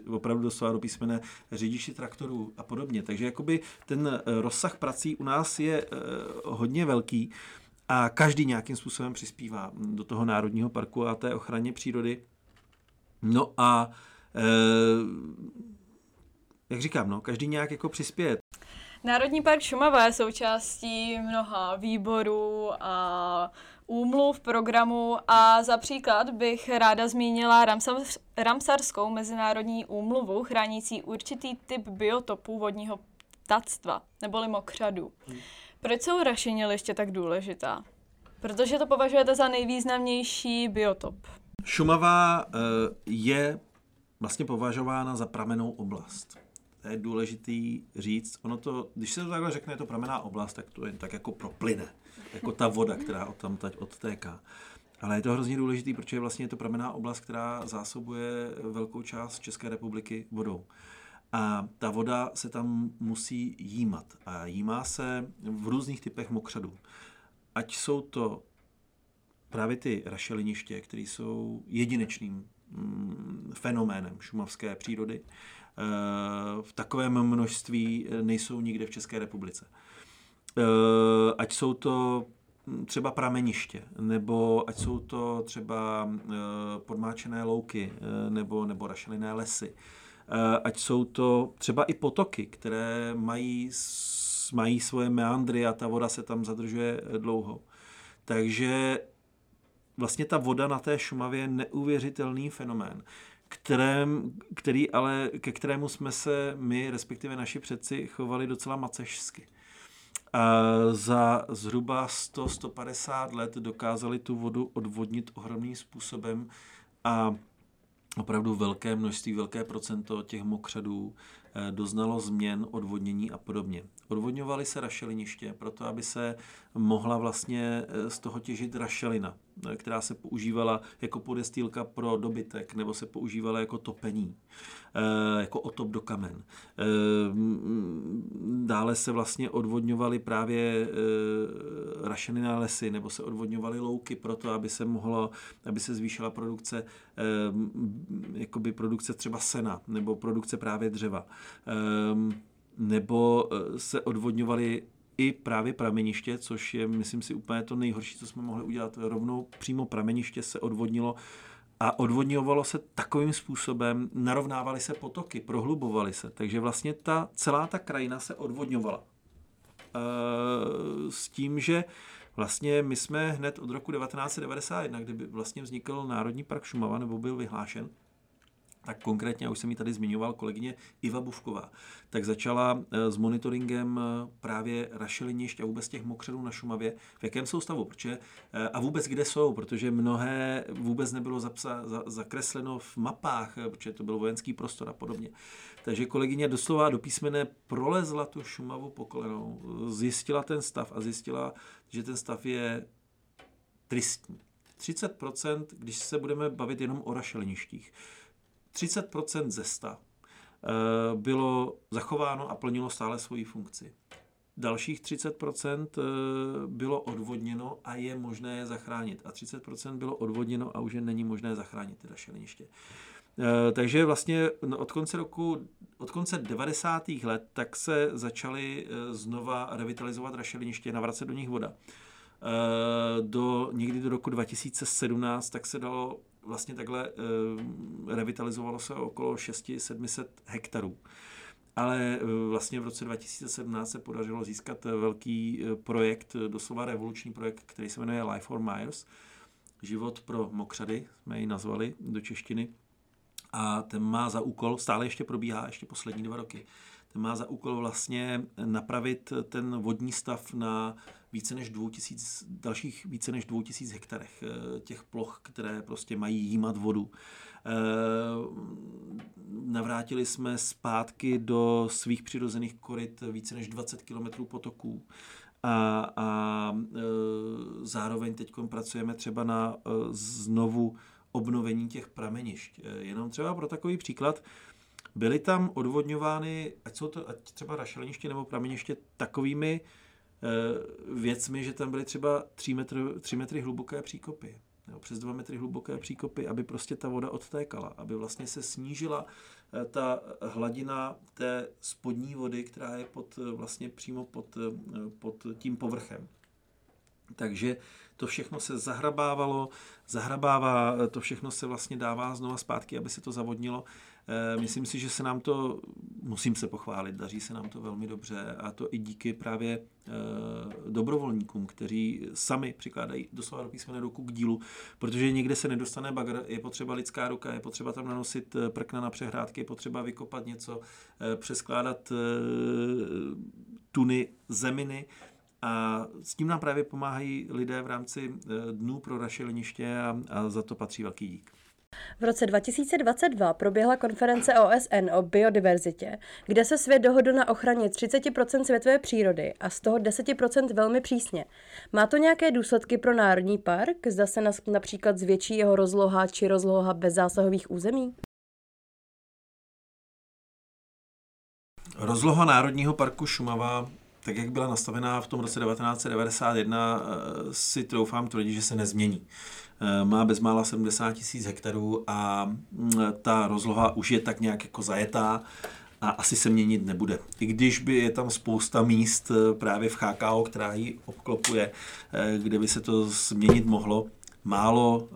opravdu doslova do písmene řidiči traktorů a podobně. Takže jakoby ten rozsah prací u nás je hodně velký a každý nějakým způsobem přispívá do toho národního parku a té ochraně přírody. No a e, jak říkám, no, každý nějak jako přispěje. Národní park Šumava je součástí mnoha výborů a úmluv programu a za příklad bych ráda zmínila Ramsars, Ramsarskou mezinárodní úmluvu chránící určitý typ biotopů vodního ptactva, neboli mokřadu. Hmm. Proč jsou rašeniliště tak důležitá? Protože to považujete za nejvýznamnější biotop. Šumava eh, je vlastně považována za pramenou oblast. To je důležitý říct. Ono to, když se to takhle řekne, je to pramená oblast, tak to je tak jako proplyne. Jako ta voda, která od tam teď odtéká. Ale je to hrozně důležitý, protože vlastně je to pramená oblast, která zásobuje velkou část České republiky vodou. A ta voda se tam musí jímat. A jímá se v různých typech mokřadů. Ať jsou to právě ty rašeliniště, které jsou jedinečným mm, fenoménem šumavské přírody. E, v takovém množství nejsou nikde v České republice. E, ať jsou to třeba prameniště, nebo ať jsou to třeba e, podmáčené louky, nebo, nebo rašelinné lesy, Eh, ať jsou to třeba i potoky, které mají, mají svoje meandry a ta voda se tam zadržuje eh, dlouho. Takže vlastně ta voda na té Šumavě je neuvěřitelný fenomén, kterém, který ale, ke kterému jsme se my, respektive naši předci, chovali docela macežsky. A za zhruba 100-150 let dokázali tu vodu odvodnit ohromným způsobem a opravdu velké množství, velké procento těch mokřadů doznalo změn, odvodnění a podobně. Odvodňovaly se rašeliniště proto, aby se mohla vlastně z toho těžit rašelina, která se používala jako podestýlka pro dobytek nebo se používala jako topení, jako otop do kamen. Dále se vlastně odvodňovaly právě rašelina lesy nebo se odvodňovaly louky proto, aby se mohlo, aby se zvýšila produkce, jakoby produkce třeba sena nebo produkce právě dřeva. Nebo eh, se odvodňovaly i právě prameniště, což je, myslím si, úplně to nejhorší, co jsme mohli udělat. Rovnou přímo prameniště se odvodnilo a odvodňovalo se takovým způsobem, narovnávaly se potoky, prohlubovaly se. Takže vlastně ta celá ta krajina se odvodňovala. E, s tím, že vlastně my jsme hned od roku 1991, kdy vlastně vznikl Národní park Šumava, nebo byl vyhlášen, tak konkrétně, já už jsem ji tady zmiňoval, kolegyně Iva Buvková, tak začala eh, s monitoringem eh, právě rašelinišť a vůbec těch mokřadů na Šumavě, v jakém jsou stavu, protože, eh, a vůbec kde jsou, protože mnohé vůbec nebylo zapsa, za, zakresleno v mapách, protože to byl vojenský prostor a podobně. Takže kolegyně doslova do písmene prolezla tu Šumavu po kolenou, zjistila ten stav a zjistila, že ten stav je tristní. 30%, když se budeme bavit jenom o rašeliništích. 30% ze 100 eh, bylo zachováno a plnilo stále svoji funkci. Dalších 30% eh, bylo odvodněno a je možné je zachránit. A 30% bylo odvodněno a už je není možné zachránit ty rašeliniště. Eh, takže vlastně od konce roku, od konce 90. let, tak se začaly znova revitalizovat rašeliniště, navracet do nich voda. Do, někdy do roku 2017 tak se dalo vlastně takhle uh, revitalizovalo se okolo 600-700 hektarů. Ale uh, vlastně v roce 2017 se podařilo získat uh, velký projekt, doslova revoluční projekt, který se jmenuje Life for Myers. Život pro mokřady, jsme ji nazvali do češtiny. A ten má za úkol, stále ještě probíhá, ještě poslední dva roky, ten má za úkol vlastně napravit ten vodní stav na více než 2000, dalších více než 2000 hektarech eh, těch ploch, které prostě mají jímat vodu. Eh, navrátili jsme zpátky do svých přirozených koryt více než 20 km potoků. A, a e, zároveň teď pracujeme třeba na znovu obnovení těch pramenišť. Jenom třeba pro takový příklad, byly tam odvodňovány, ať jsou to ať třeba rašeliniště nebo prameniště, takovými věcmi, že tam byly třeba 3 metry, 3 metry hluboké příkopy. Jo, přes 2 metry hluboké příkopy, aby prostě ta voda odtékala, aby vlastně se snížila e, ta hladina té spodní vody, která je pod, e, vlastně přímo pod, pod tím povrchem. Takže to všechno se zahrabávalo, zahrabává, to všechno se vlastně dává znova zpátky, aby se to zavodnilo. Eh, myslím si, že se nám to, musím se pochválit, daří se nám to velmi dobře a to i díky právě eh, dobrovolníkům, kteří sami přikládají doslova do písmene ruku k dílu, protože někde se nedostane bagr, je potřeba lidská ruka, je potřeba tam nanosit eh, prkna na přehrádky, je potřeba vykopat něco, přeskládat tuny zeminy, a s tím nám právě pomáhají lidé v rámci dnů pro rašeliniště a, a za to patří velký dík. V roce 2022 proběhla konference OSN o biodiverzitě, kde se svět dohodl na ochraně 30% světové přírody a z toho 10% velmi přísně. Má to nějaké důsledky pro národní park? Zda se například zvětší jeho rozloha či rozloha bezzásahových území? Rozloha Národního parku Šumava tak jak byla nastavená v tom roce 1991, eh, si troufám tvrdit, že se nezmění. Eh, má bezmála 70 tisíc hektarů a mm, ta rozloha už je tak nějak jako zajetá a asi se měnit nebude. I když by je tam spousta míst eh, právě v HKO, která ji obklopuje, kde by se to změnit mohlo, málo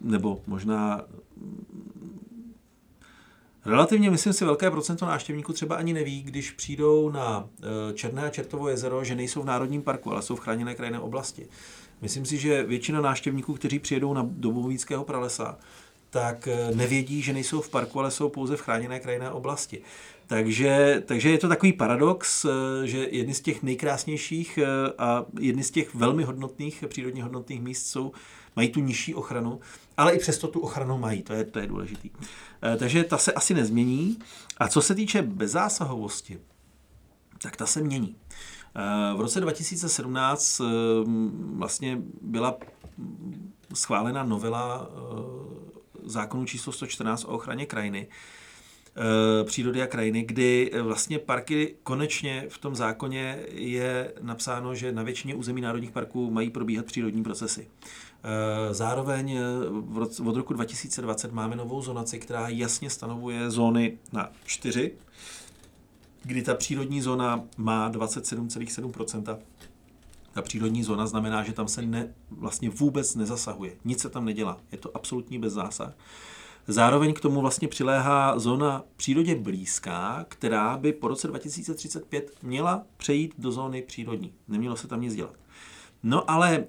nebo možná Relativně, myslím si, velké procento návštěvníků třeba ani neví, když přijdou na eh, Černé a Čertovo jezero, že nejsou v Národním parku, ale jsou v chráněné krajinné oblasti. Myslím si, že většina návštěvníků, kteří přijedou na Dobovíckého pralesa, tak nevědí, že nejsou v parku, ale jsou pouze v chráněné krajinné oblasti. Takže, takže je to takový paradox, že jedny z těch nejkrásnějších a jedny z těch velmi hodnotných, přírodně hodnotných míst jsou, mají tu nižší ochranu, ale i přesto tu ochranu mají, to je, to je důležitý. Takže ta se asi nezmění. A co se týče bezzásahovosti, tak ta se mění. V roce 2017 eh, vlastně byla schválena novela zákonu číslo 114 o ochraně krajiny, přírody a krajiny, kdy vlastně parky konečně v tom zákoně je napsáno, že na většině území národních parků mají probíhat přírodní procesy. Zároveň od roku 2020 máme novou zonaci, která jasně stanovuje zóny na čtyři kdy ta přírodní zóna má 27,7%. Ta přírodní zóna znamená, že tam se ne, vlastně vůbec nezasahuje. Nic se tam nedělá. Je to absolutní bezzásah. Zároveň k tomu vlastně přiléhá zóna přírodě blízká, která by po roce 2035 měla přejít do zóny přírodní. Nemělo se tam nic dělat. No ale e,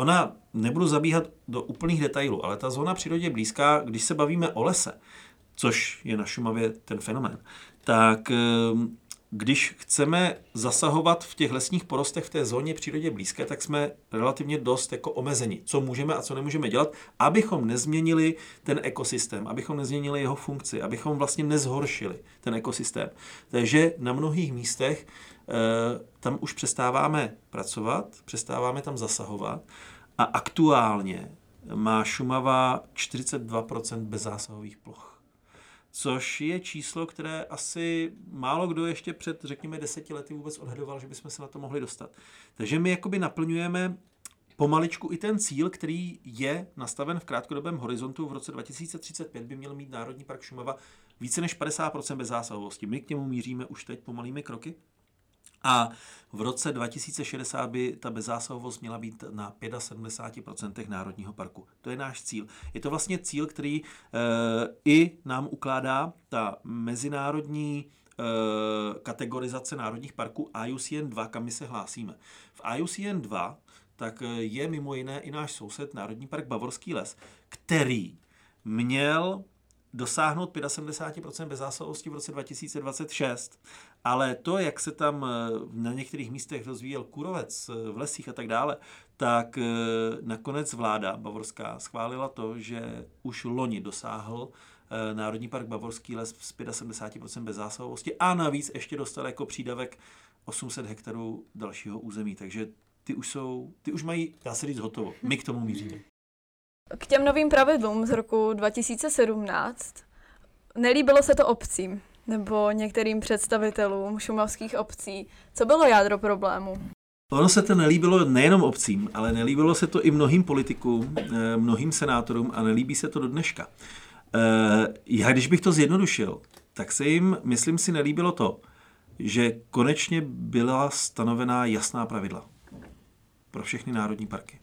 ona, nebudu zabíhat do úplných detailů, ale ta zóna přírodě blízká, když se bavíme o lese, což je na Šumavě ten fenomén, tak ehm, když chceme zasahovat v těch lesních porostech v té zóně přírodě blízké, tak jsme relativně dost jako omezeni, co můžeme a co nemůžeme dělat, abychom nezměnili ten ekosystém, abychom nezměnili jeho funkci, abychom vlastně nezhoršili ten ekosystém. Takže na mnohých místech e, tam už přestáváme pracovat, přestáváme tam zasahovat a aktuálně má Šumava 42% bezzásahových ploch což je číslo, které asi málo kdo ještě před, řekněme, deseti lety vůbec odhadoval, že bychom se na to mohli dostat. Takže my jakoby naplňujeme pomaličku i ten cíl, který je nastaven v krátkodobém horizontu. V roce 2035 by měl mít Národní park Šumava více než 50% bezzásahovosti. My k němu míříme už teď pomalými kroky. A v roce 2060 by ta bezzásahovost měla být na 75% národního parku. To je náš cíl. Je to vlastně cíl, který e, i nám ukládá ta mezinárodní e, kategorizace národních parků IUCN 2, kam my se hlásíme. V IUCN 2 tak je mimo jiné i náš soused Národní park Bavorský les, který měl dosáhnout 75% bezzásahovosti v roce 2026. Ale to, jak se tam eh, na některých místech rozvíjel kurovec eh, v lesích a tak dále, tak eh, nakonec vláda bavorská schválila to, že už loni dosáhl Národní park Bavorský les s 75% bezzásahovosti a navíc ještě dostal jako přídavek 800 hektarů dalšího území. Takže ty už jsou, ty už mají, dá se říct, hotovo. My k tomu míříme. K těm novým pravidlům z roku 2017 nelíbilo se to obcím nebo některým představitelům šumavských obcí. Co bylo jádro problému? Ono se to nelíbilo nejenom obcím, ale nelíbilo se to i mnohým politikům, eh, mnohým senátorům a nelíbí se to do dneška. Eh, já když bych to zjednodušil, tak se jim, myslím si, nelíbilo to, že konečně byla stanovená jasná pravidla pro všechny národní parky.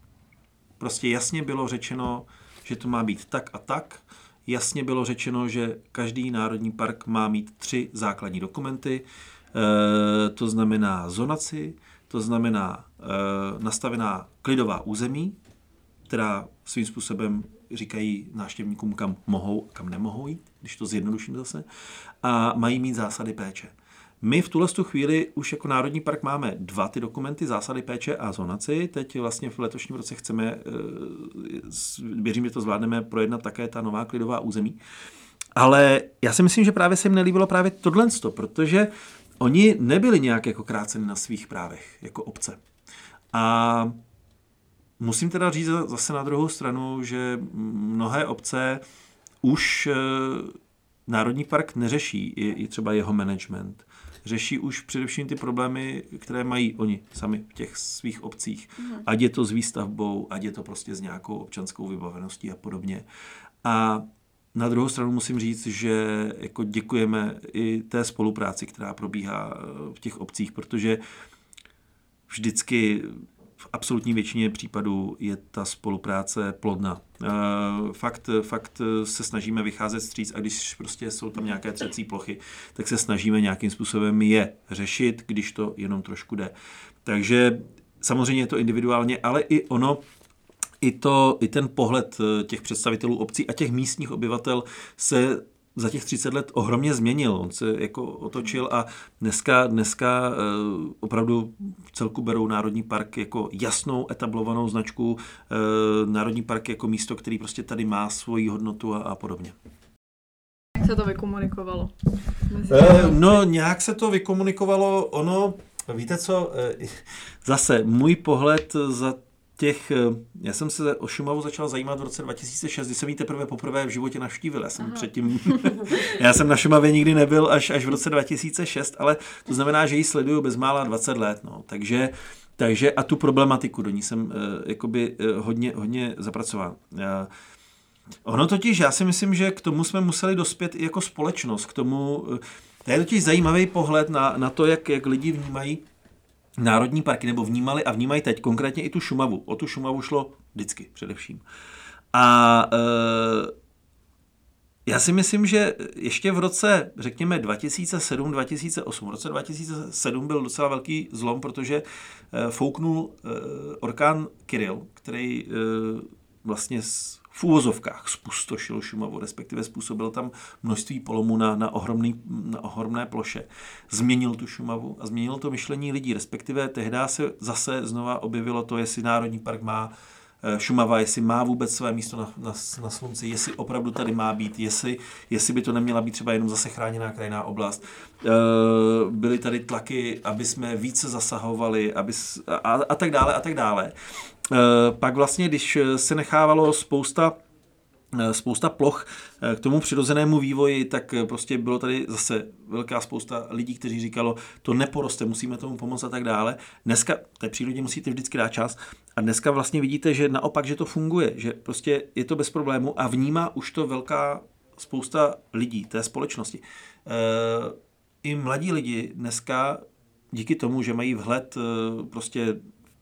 Prostě jasně bylo řečeno, že to má být tak a tak. Jasně bylo řečeno, že každý národní park má mít tři základní dokumenty. E, to znamená zonaci, to znamená e, nastavená klidová území, která svým způsobem říkají návštěvníkům, kam mohou a kam nemohou jít, když to zjednoduším zase, a mají mít zásady péče. My v tuhle chvíli už jako Národní park máme dva ty dokumenty, zásady péče a zonaci. Teď vlastně v letošním roce chceme, eh, věřím, že to zvládneme projednat také ta nová klidová území. Ale já si myslím, že právě se jim nelíbilo právě tohle, protože oni nebyli nějak jako kráceni na svých právech jako obce. A musím teda říct zase na druhou stranu, že mnohé obce už eh, Národní park neřeší, i, i třeba jeho management řeší už především ty problémy, které mají oni sami v těch svých obcích. Mm. Ať je to s výstavbou, ať je to prostě s nějakou občanskou vybaveností a podobně. A na druhou stranu musím říct, že jako děkujeme i té spolupráci, která probíhá v těch obcích, protože vždycky absolutní většině případů je ta spolupráce plodná. Eh, fakt, fakt se snažíme vycházet stříc a když prostě jsou tam nějaké třecí plochy, tak se snažíme nějakým způsobem je řešit, když to jenom trošku jde. Takže samozřejmě je to individuálně, ale i ono i, to, i ten pohled těch představitelů obcí a těch místních obyvatel se za těch 30 let ohromně změnil. On se jako otočil a dneska, dneska uh, opravdu v celku berou Národní park jako jasnou etablovanou značku, uh, Národní park jako místo, který prostě tady má svoji hodnotu a, a podobně. Jak se to vykomunikovalo? Uh, no, nějak se to vykomunikovalo, ono, víte co, zase můj pohled za těch, eh, já jsem se o Šumavu začal zajímat v roce 2006, kdy jsem ji teprve poprvé v životě navštívil. Já jsem Aha. předtím, já jsem na Šumavě nikdy nebyl až, až v roce 2006, ale to znamená, že ji sleduju bezmála 20 let. No. Takže, takže a tu problematiku do ní jsem uh, jakoby uh, hodně, hodně zapracoval. Uh, ono totiž, já si myslím, že k tomu jsme museli dospět i jako společnost, k tomu, uh, to je totiž zajímavý pohled na, na to, jak, jak lidi vnímají národní parky, nebo vnímali a vnímají teď konkrétně i tu Šumavu. O tu Šumavu šlo vždycky především. A e, já si myslím, že ještě v roce, řekněme, 2007-2008, v roce 2007 byl docela velký zlom, protože e, fouknul e, orkán Kiril, který vlastně v úvozovkách spustošil Šumavu, respektive způsobil tam množství polomů na, na, ohromný, na ohromné ploše. Změnil tu Šumavu a změnil to myšlení lidí, respektive tehdy se zase znova objevilo to, jestli Národní park má eh, Šumava, jestli má vůbec své místo na, na, na slunci, jestli opravdu tady má být, jestli, jestli by to neměla být třeba jenom zase chráněná krajná oblast. E, byly tady tlaky, aby jsme více zasahovali aby, a, a tak dále a tak dále. Eh, pak vlastně, když se nechávalo spousta eh, spousta ploch eh, k tomu přirozenému vývoji, tak prostě bylo tady zase velká spousta lidí, kteří říkalo, to neporoste, musíme tomu pomoct a tak dále. Dneska té přírodě musíte vždycky dát čas a dneska vlastně vidíte, že naopak, že to funguje, že prostě je to bez problému a vnímá už to velká spousta lidí té společnosti. I mladí lidi dneska díky tomu, že mají vhled prostě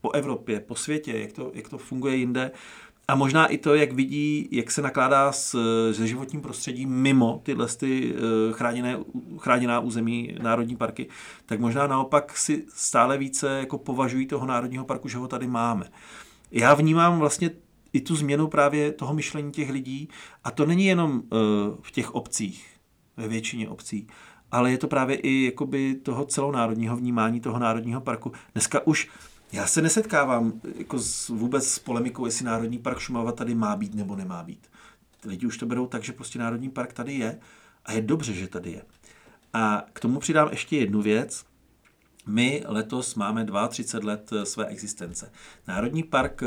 po Evropě, po světě, jak to, jak to funguje jinde. A možná i to, jak vidí, jak se nakládá s, se životním prostředím mimo tyhle ty eh, chráněné, chráněná území, národní parky, tak možná naopak si stále více jako považují toho národního parku, že ho tady máme. Já vnímám vlastně i tu změnu právě toho myšlení těch lidí a to není jenom uh, v těch obcích, ve většině obcí, ale je to právě i jakoby toho celonárodního vnímání toho národního parku. Dneska už já se nesetkávám jako s, vůbec s polemikou, jestli Národní park Šumava tady má být nebo nemá být. Lidi už to berou tak, že prostě Národní park tady je a je dobře, že tady je. A k tomu přidám ještě jednu věc. My letos máme 32 let eh, své existence. Národní park eh,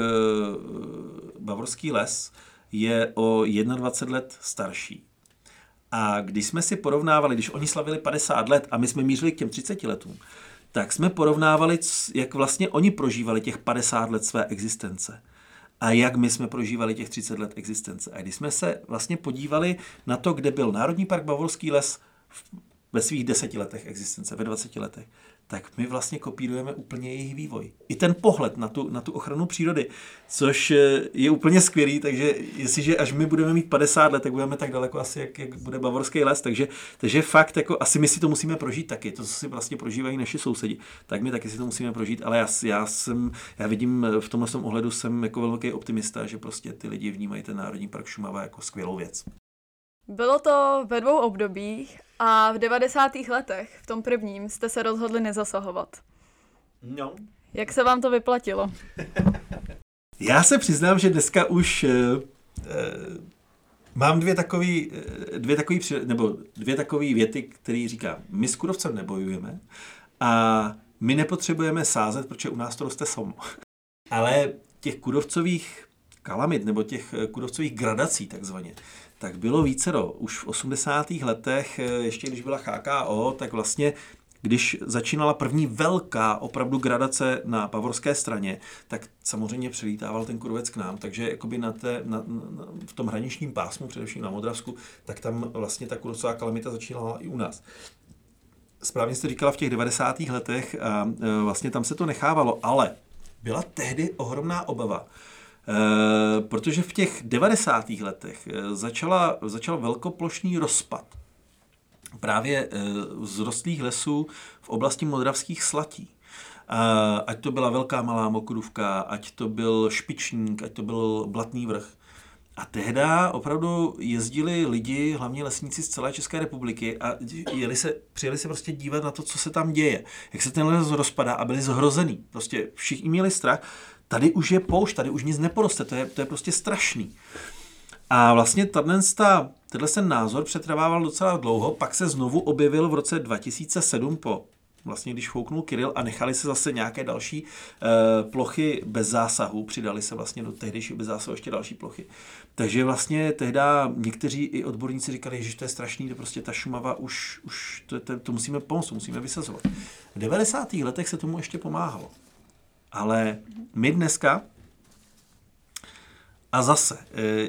Bavorský les je o 21 let starší. A když jsme si porovnávali, když oni slavili 50 let a my jsme mířili k těm 30 letům, tak jsme porovnávali, jak vlastně oni prožívali těch 50 let své existence a jak my jsme prožívali těch 30 let existence. A když jsme se vlastně podívali na to, kde byl Národní park Bavorský les ve svých deseti letech existence, ve 20 letech, tak my vlastně kopírujeme úplně jejich vývoj. I ten pohled na tu, na tu ochranu přírody, což eh, je úplně skvělý, takže jestliže až my budeme mít 50 let, tak budeme tak daleko asi, jak, jak bude bavorský les, takže, takže fakt, jako, asi my si to musíme prožít taky, to, co si vlastně prožívají naši sousedi, tak my taky si to musíme prožít, ale já, já jsem, já vidím v tomhle ohledu jsem jako velký optimista, že prostě ty lidi vnímají ten Národní park Šumava jako skvělou věc. Bylo to ve dvou obdobích a v 90. letech, v tom prvním, jste se rozhodli nezasahovat. No. Jak se vám to vyplatilo? Já se přiznám, že dneska už uh, uh, mám dvě takové dvě takový, nebo dvě takové věty, které říká, my s kurovcem nebojujeme a my nepotřebujeme sázet, protože u nás to roste samo. Ale těch kurovcových kalamit nebo těch kurovcových gradací takzvaně, tak bylo vícero. Už v 80. letech, eh, ještě když byla HKO, tak vlastně když začínala první velká opravdu gradace na pavorské straně, tak samozřejmě přilítával ten kurovec k nám, takže jakoby na té, na, na, v tom hraničním pásmu, především na Modravsku, tak tam vlastně ta kurovcová kalamita začínala i u nás. Správně jste říkala v těch 90. letech a eh, vlastně tam se to nechávalo, ale byla tehdy ohromná obava, Eh, protože v těch 90. letech eh, začala, začal velkoplošný rozpad právě eh, vzrostlých lesů v oblasti modravských slatí. ať to byla velká malá mokrůvka, ať to byl špičník, ať to byl blatný vrch. A tehda opravdu jezdili lidi, hlavně lesníci z celé České republiky a jeli se, přijeli se prostě dívat na to, co se tam děje. Jak se ten les rozpadá a byli zhrozený. Prostě všichni měli strach. Tady už je poušť, tady už nic neporoste, to je, to je prostě strašný. A vlastně tenhle, tenhle ten názor přetrvával docela dlouho, pak se znovu objevil v roce 2007 po vlastně když fouknul Kiril a nechali se zase nějaké další e, plochy bez zásahu, přidali se vlastně do tehdejšího bez zásahu ještě další plochy. Takže vlastně tehda někteří i odborníci říkali, že to je strašný, to prostě ta Šumava už, už to, to, to musíme pomoct, to musíme vysazovat. V 90. letech se tomu ještě pomáhalo. Ale my dneska a zase, e,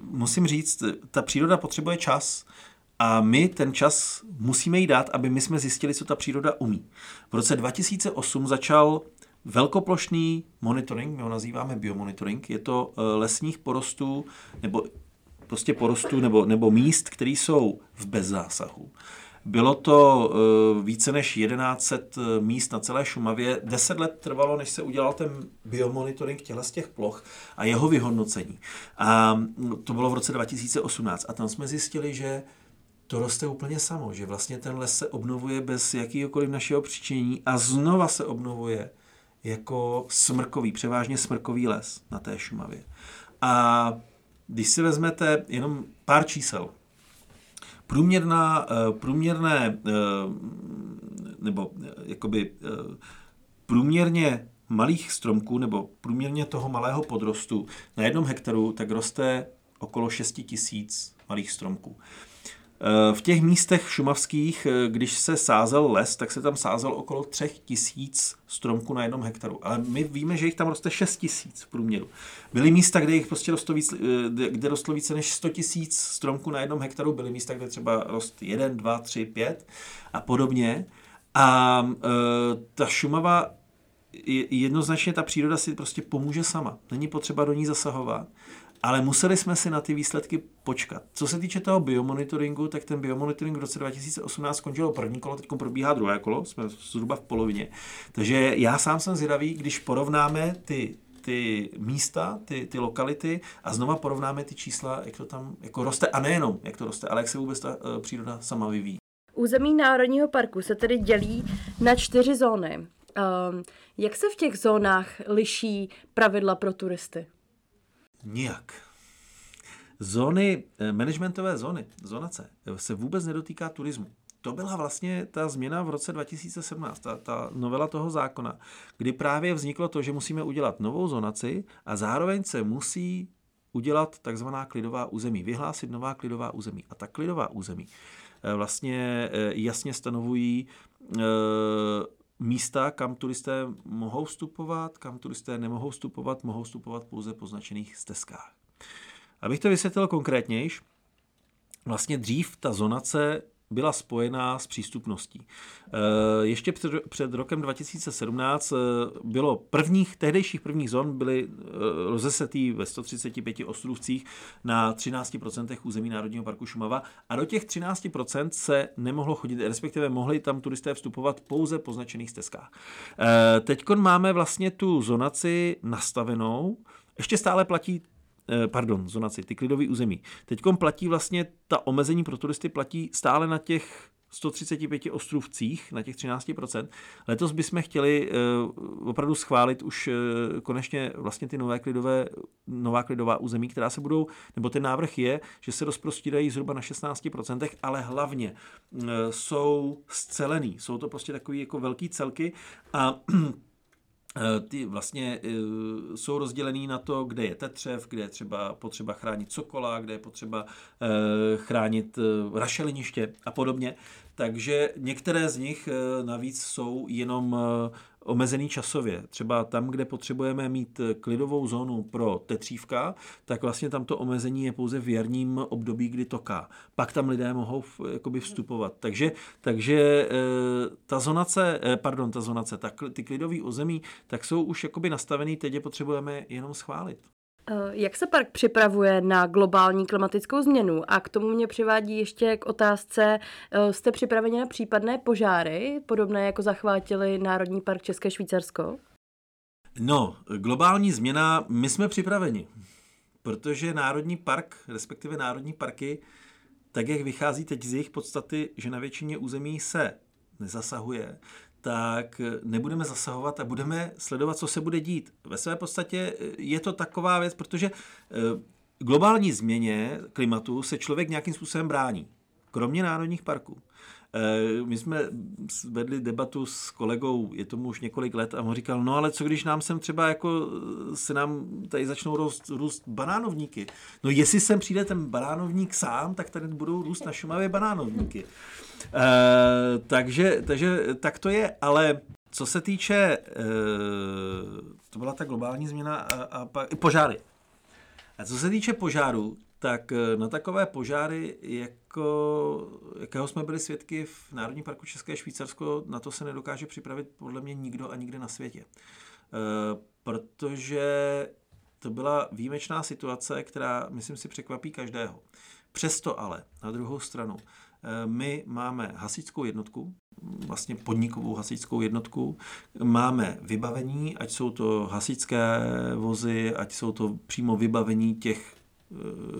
musím říct, ta příroda potřebuje čas a my ten čas musíme jí dát, aby my jsme zjistili, co ta příroda umí. V roce 2008 začal velkoplošný monitoring, my ho nazýváme biomonitoring, je to e, lesních porostů nebo prostě porostů nebo, nebo míst, které jsou v bezzásahu. Bylo to uh, více než 1100 eh, míst na celé Šumavě. Deset let trvalo, než se udělal ten biomonitoring těchto z těch ploch a jeho vyhodnocení. A mm, to bylo v roce 2018. A tam jsme zjistili, že to roste úplně samo, že vlastně ten les se obnovuje bez jakýkoliv našeho přičinění a znova se obnovuje jako smrkový, převážně smrkový les na té Šumavě. A když si vezmete jenom pár čísel, průměrná, eh, průměrné, eh, nebo eh, jakoby průměrně malých stromků nebo průměrně toho malého podrostu na jednom hektaru tak roste okolo 6 tisíc malých stromků. Eh, v těch místech šumavských, eh, když se sázel les, tak se tam sázel okolo třech tisíc stromků na jednom hektaru. Ale my víme, že jich tam roste 6 tisíc v průměru. Byly místa, kde jich prostě rostlo, víc, eh, kde rostlo více než 100 tisíc stromků na jednom hektaru, byly místa, kde třeba rost 1, 2, 3, 5 a podobně. A ta Šumava jednoznačně ta příroda si prostě pomůže sama. Není potřeba do ní zasahovat. Ale museli jsme si na ty výsledky počkat. Co se týče toho biomonitoringu, tak ten biomonitoring v roce 2018 skončilo první kolo, teď probíhá druhé kolo, jsme zhruba v polovině. Takže já sám jsem zvědavý, když porovnáme ty ty místa, ty, ty lokality a znova porovnáme ty čísla, jak to tam jako roste a nejenom jak to roste, ale jak se vůbec ta uh, příroda sama vyvíjí. Území Národního parku se tedy dělí na čtyři zóny. Um, jak se v těch zónách liší pravidla pro turisty? Nijak. Zóny, eh, managementové zóny, zónace, eh, se vůbec nedotýká turismu. To byla vlastně ta změna v roce 2017, ta, ta novela toho zákona, kdy právě vzniklo to, že musíme udělat novou zonaci a zároveň se musí udělat takzvaná klidová území, vyhlásit nová klidová území. A ta klidová území eh, vlastně jasně stanovují místa, kam turisté mohou vstupovat, kam turisté nemohou vstupovat, mohou vstupovat pouze po značených stezkách. Abych to vysvětlil konkrétnějš, vlastně dřív ta zonace byla spojená s přístupností. Eh, ještě před, před rokem 2017 eh, bylo prvních, tehdejších prvních zón byly eh, rozesetý ve 135 ostrovcích na 13% území Národního parku Šumava a do těch 13% se nemohlo chodit, respektive mohli tam turisté vstupovat pouze po značených stezkách. Teď máme vlastně tu zonaci nastavenou, ještě stále platí pardon, zonaci, ty klidové území. Teď platí vlastně, ta omezení pro turisty platí stále na těch 135 ostrovcích, na těch 13%. Letos bychom chtěli uh, opravdu schválit už uh, konečně vlastně ty nové klidové, nová klidová území, která se budou, nebo ten návrh je, že se rozprostírají zhruba na 16%, ale hlavně jsou scelený. Jsou to prostě takové jako velký celky a Eh, ty vlastně uh, jsou rozdělený na to, kde je tetřev, kde je třeba potřeba chránit sokola, kde je potřeba uh, chránit rašeliniště a podobně. Takže některé z nich navíc jsou jenom omezený časově. Třeba tam, kde potřebujeme mít klidovou zónu pro tetřívka, tak vlastně tam to omezení je pouze v jarním období, kdy toká. Pak tam lidé mohou jakoby vstupovat. Takže, takže eh, ta zonace, eh, pardon, ta zonace, tak ty klidové území, tak jsou už jakoby nastavený, teď je potřebujeme jenom schválit. Eh, jak se park připravuje na globální klimatickou změnu? A k tomu mě přivádí ještě k otázce, eh, jste připraveni na případné požáry, podobné jako zachvátili Národní park České Švýcarsko? No, globální změna, my jsme připraveni, protože Národní park, respektive Národní parky, tak jak vychází teď z jejich podstaty, že na většině území se nezasahuje, tak nebudeme zasahovat a budeme sledovat, co se bude dít. Ve své podstatě je to taková věc, protože eh, globální změně klimatu se člověk nějakým způsobem brání, kromě národních parků. Eh, my jsme vedli debatu s kolegou, je tomu už několik let, a on říkal, no ale co když nám sem třeba jako eh, se nám tady začnou růst, růst banánovníky. No jestli sem přijde ten banánovník sám, tak tady budou růst na Šumavě banánovníky. E, takže, takže tak to je, ale co se týče, e, to byla ta globální změna a, a a požáry. A co se týče požáru, tak na takové požáry, jako, jakého jsme byli svědky v Národním parku České Švýcarsko, na to se nedokáže připravit podle mě nikdo a nikde na světě. E, protože to byla výjimečná situace, která, myslím si, překvapí každého. Přesto ale, na druhou stranu, eh, my máme hasičskou jednotku, vlastně podnikovou hasičskou jednotku, máme vybavení, ať jsou to hasičské vozy, ať jsou to přímo vybavení těch Eh,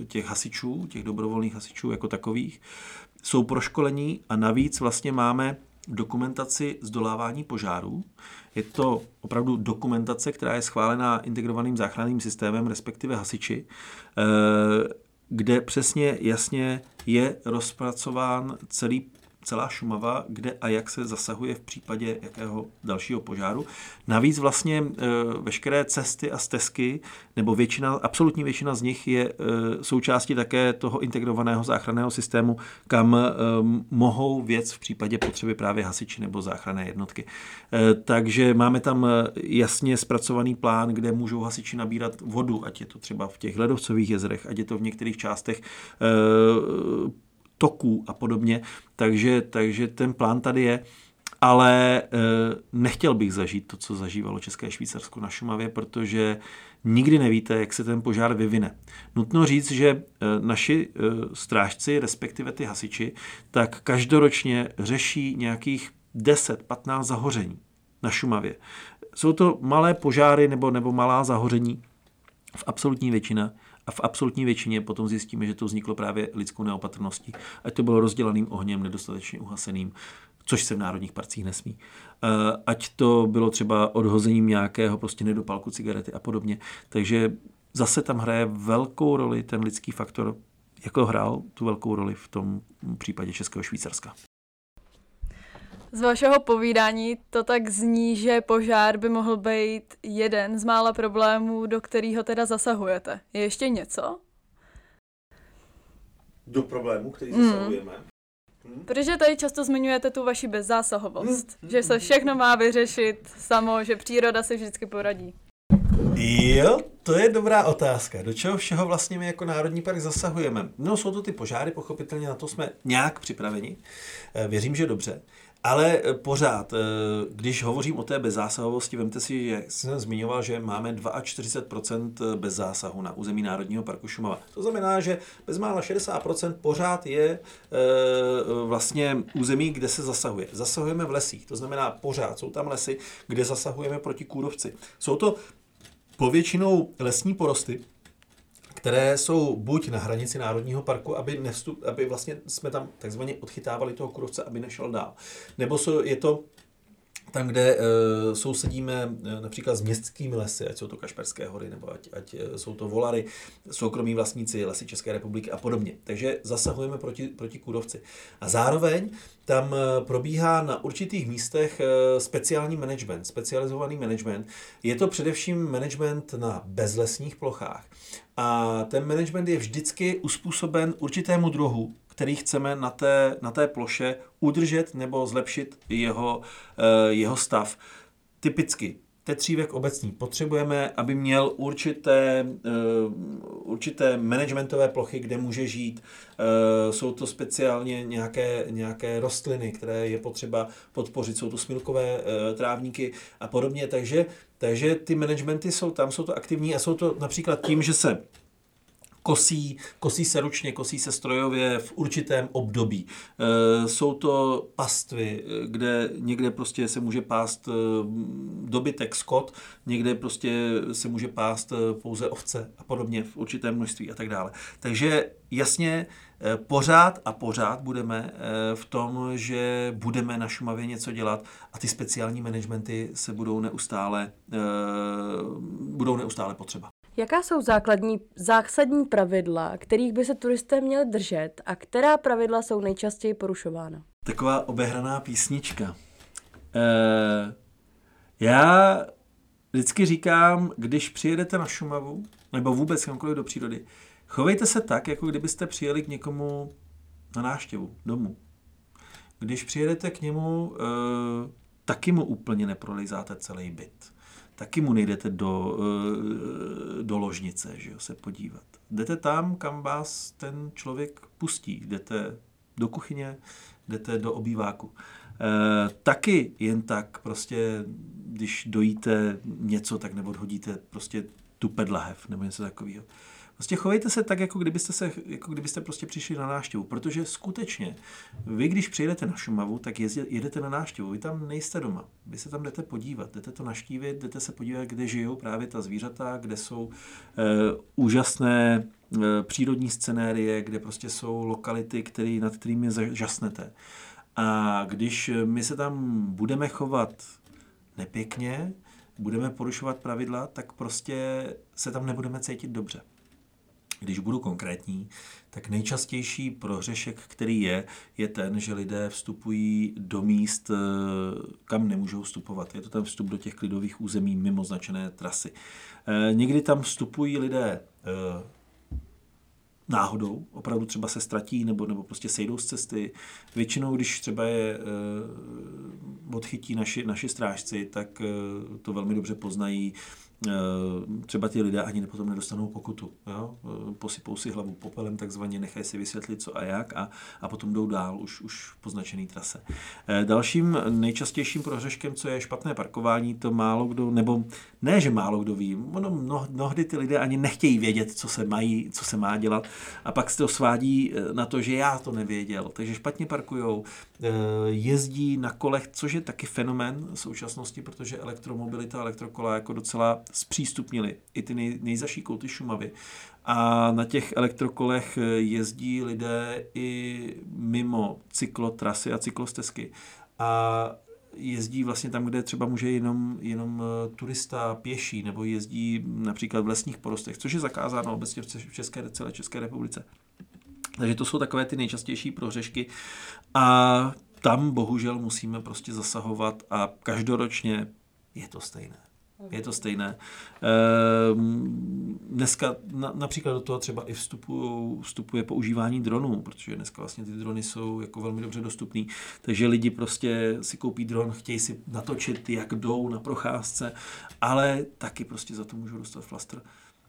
těch hasičů, těch dobrovolných hasičů jako takových, jsou proškolení a navíc vlastně máme dokumentaci zdolávání požárů. Je to opravdu dokumentace, která je schválená integrovaným záchranným systémem, respektive hasiči, eh, kde přesně jasně je rozpracován celý celá Šumava, kde a jak se zasahuje v případě jakého dalšího požáru. Navíc vlastně e, veškeré cesty a stezky, nebo většina, absolutní většina z nich je e, součástí také toho integrovaného záchranného systému, kam e, mohou věc v případě potřeby právě hasiči nebo záchranné jednotky. Takže máme tam jasně zpracovaný plán, kde můžou hasiči nabírat vodu, ať je to třeba v těch ledovcových jezerech, ať je to v některých částech toků a podobně. Takže, takže ten plán tady je. Ale e, nechtěl bych zažít to, co zažívalo České Švýcarsko na Šumavě, protože nikdy nevíte, jak se ten požár vyvine. Nutno říct, že e, naši e, strážci, respektive ty hasiči, tak každoročně řeší nějakých 10-15 zahoření na Šumavě. Jsou to malé požáry nebo, nebo malá zahoření v absolutní většina a v absolutní většině potom zjistíme, že to vzniklo právě lidskou neopatrností. Ať to bylo rozdělaným ohněm, nedostatečně uhaseným, což se v národních parcích nesmí. Eh, ať to bylo třeba odhozením nějakého prostě nedopalku cigarety a podobně. Takže zase tam hraje velkou roli ten lidský faktor, jako hrál tu velkou roli v tom případě Českého Švýcarska. Z vašeho povídání to tak zní, že požár by mohl být jeden z mála problémů, do kterého teda zasahujete. Je ještě něco? Do problémů, který mm. zasahujeme? Hmm. Protože tady často zmiňujete tu vaši bezzásahovost, hmm. že se všechno má vyřešit samo, že příroda se vždycky poradí. Jo, to je dobrá otázka. Do čeho všeho vlastně my jako Národní park zasahujeme? No, jsou to ty požáry, pochopitelně na to jsme nějak připraveni. Eh, věřím, že dobře. Ale eh, pořád, eh, když hovořím o té bezzásahovosti, vemte si, že jsem zmiňoval, že máme 42% eh, bez zásahu na území Národního parku Šumava. To znamená, že bezmála 60% pořád je vlastně území, kde se zasahuje. Zasahujeme v lesích, to znamená pořád jsou tam lesy, kde zasahujeme proti kůrovci. Jsou to povětšinou lesní porosty, které jsou buď na hranici Národního parku, aby, nevstup, aby vlastně jsme tam takzvaně odchytávali toho kurovce, aby nešel dál. Nebo je to tam, kde uh, sousedíme uh, například s městskými lesy, ať jsou to Kašperské hory, nebo ať, ať uh, jsou to volary, soukromí vlastníci, lesy České republiky a podobně. Takže zasahujeme proti, proti kůrovci. A zároveň tam probíhá na určitých místech speciální management, specializovaný management. Je to především management na bezlesních plochách. A ten management je vždycky uspůsoben určitému druhu který chceme na té, na té ploše udržet nebo zlepšit jeho, eh, jeho stav. Typicky tetřívek obecný. Potřebujeme, aby měl určité, určité managementové plochy, kde může žít. Jsou to speciálně nějaké, nějaké rostliny, které je potřeba podpořit. Jsou to smilkové trávníky a podobně. Takže, takže ty managementy jsou tam, jsou to aktivní a jsou to například tím, že se kosí, kosí se ručně, kosí se strojově v určitém období. E, jsou to pastvy, kde někde prostě se může pást e, dobytek skot, někde prostě se může pást e, pouze ovce a podobně v určitém množství a tak dále. Takže jasně, pořád a pořád budeme v tom, že budeme na Šumavě něco dělat a ty speciální managementy se budou neustále, budou neustále potřeba. Jaká jsou základní, zásadní pravidla, kterých by se turisté měli držet a která pravidla jsou nejčastěji porušována? Taková obehraná písnička. E, já vždycky říkám, když přijedete na Šumavu, nebo vůbec kamkoliv do přírody, chovejte se tak, jako kdybyste přijeli k někomu na návštěvu domů. Když přijedete k němu, e, taky mu úplně neprolizáte celý byt taky mu nejdete do, eh, do ložnice, že jo, se podívat. Jdete tam, kam vás ten člověk pustí. Jdete do kuchyně, jdete do obýváku. E, taky jen tak prostě, když dojíte něco, tak neodhodíte prostě tu pedlahev nebo něco takového. Prostě chovejte se tak, jako kdybyste, se, jako kdybyste prostě přišli na návštěvu, protože skutečně vy, když přijedete na Šumavu, tak jezdě, jedete na návštěvu, vy tam nejste doma, vy se tam jdete podívat, jdete to naštívit, jdete se podívat, kde žijou právě ta zvířata, kde jsou e, úžasné e, přírodní scenérie, kde prostě jsou lokality, který, nad kterými žasnete. A když my se tam budeme chovat nepěkně, budeme porušovat pravidla, tak prostě se tam nebudeme cítit dobře. Když budu konkrétní, tak nejčastější prohřešek, který je, je ten, že lidé vstupují do míst, eh, kam nemůžou vstupovat. Je to ten vstup do těch klidových území mimo značené trasy. Eh, někdy tam vstupují lidé eh, náhodou, opravdu třeba se ztratí nebo, nebo prostě sejdou z cesty. Většinou, když třeba je odchytí naši, naši strážci, tak to velmi dobře poznají třeba ti lidé ani potom nedostanou pokutu. Jo? Eh, posypou si hlavu popelem, takzvaně nechají si vysvětlit, co a jak a, a potom jdou dál už, už v poznačený trase. Eh, dalším nejčastějším prohřeškem, co je špatné parkování, to málo kdo, nebo ne, že málo kdo ví, ono mnohdy ty lidé ani nechtějí vědět, co se mají, co se má dělat a pak se to svádí na to, že já to nevěděl, takže špatně parkujou, jezdí na kolech, což je taky fenomén v současnosti, protože elektromobilita, elektrokola jako docela zpřístupnili i ty nej, nejzaší kouty Šumavy. A na těch elektrokolech jezdí lidé i mimo cyklotrasy a cyklostezky. A jezdí vlastně tam, kde třeba může jenom, jenom eh, turista pěší, nebo jezdí například v lesních porostech, což je zakázáno obecně v České, celé České republice. Takže to jsou takové ty nejčastější prohřešky a tam bohužel musíme prostě zasahovat a každoročně je to stejné. Je to stejné. Ehm, dneska na, například do toho třeba i vstupují, vstupuje používání dronů, protože dneska vlastně ty drony jsou jako velmi dobře dostupný. Takže lidi prostě si koupí dron, chtějí si natočit, jak jdou na procházce, ale taky prostě za to můžou dostat flastr.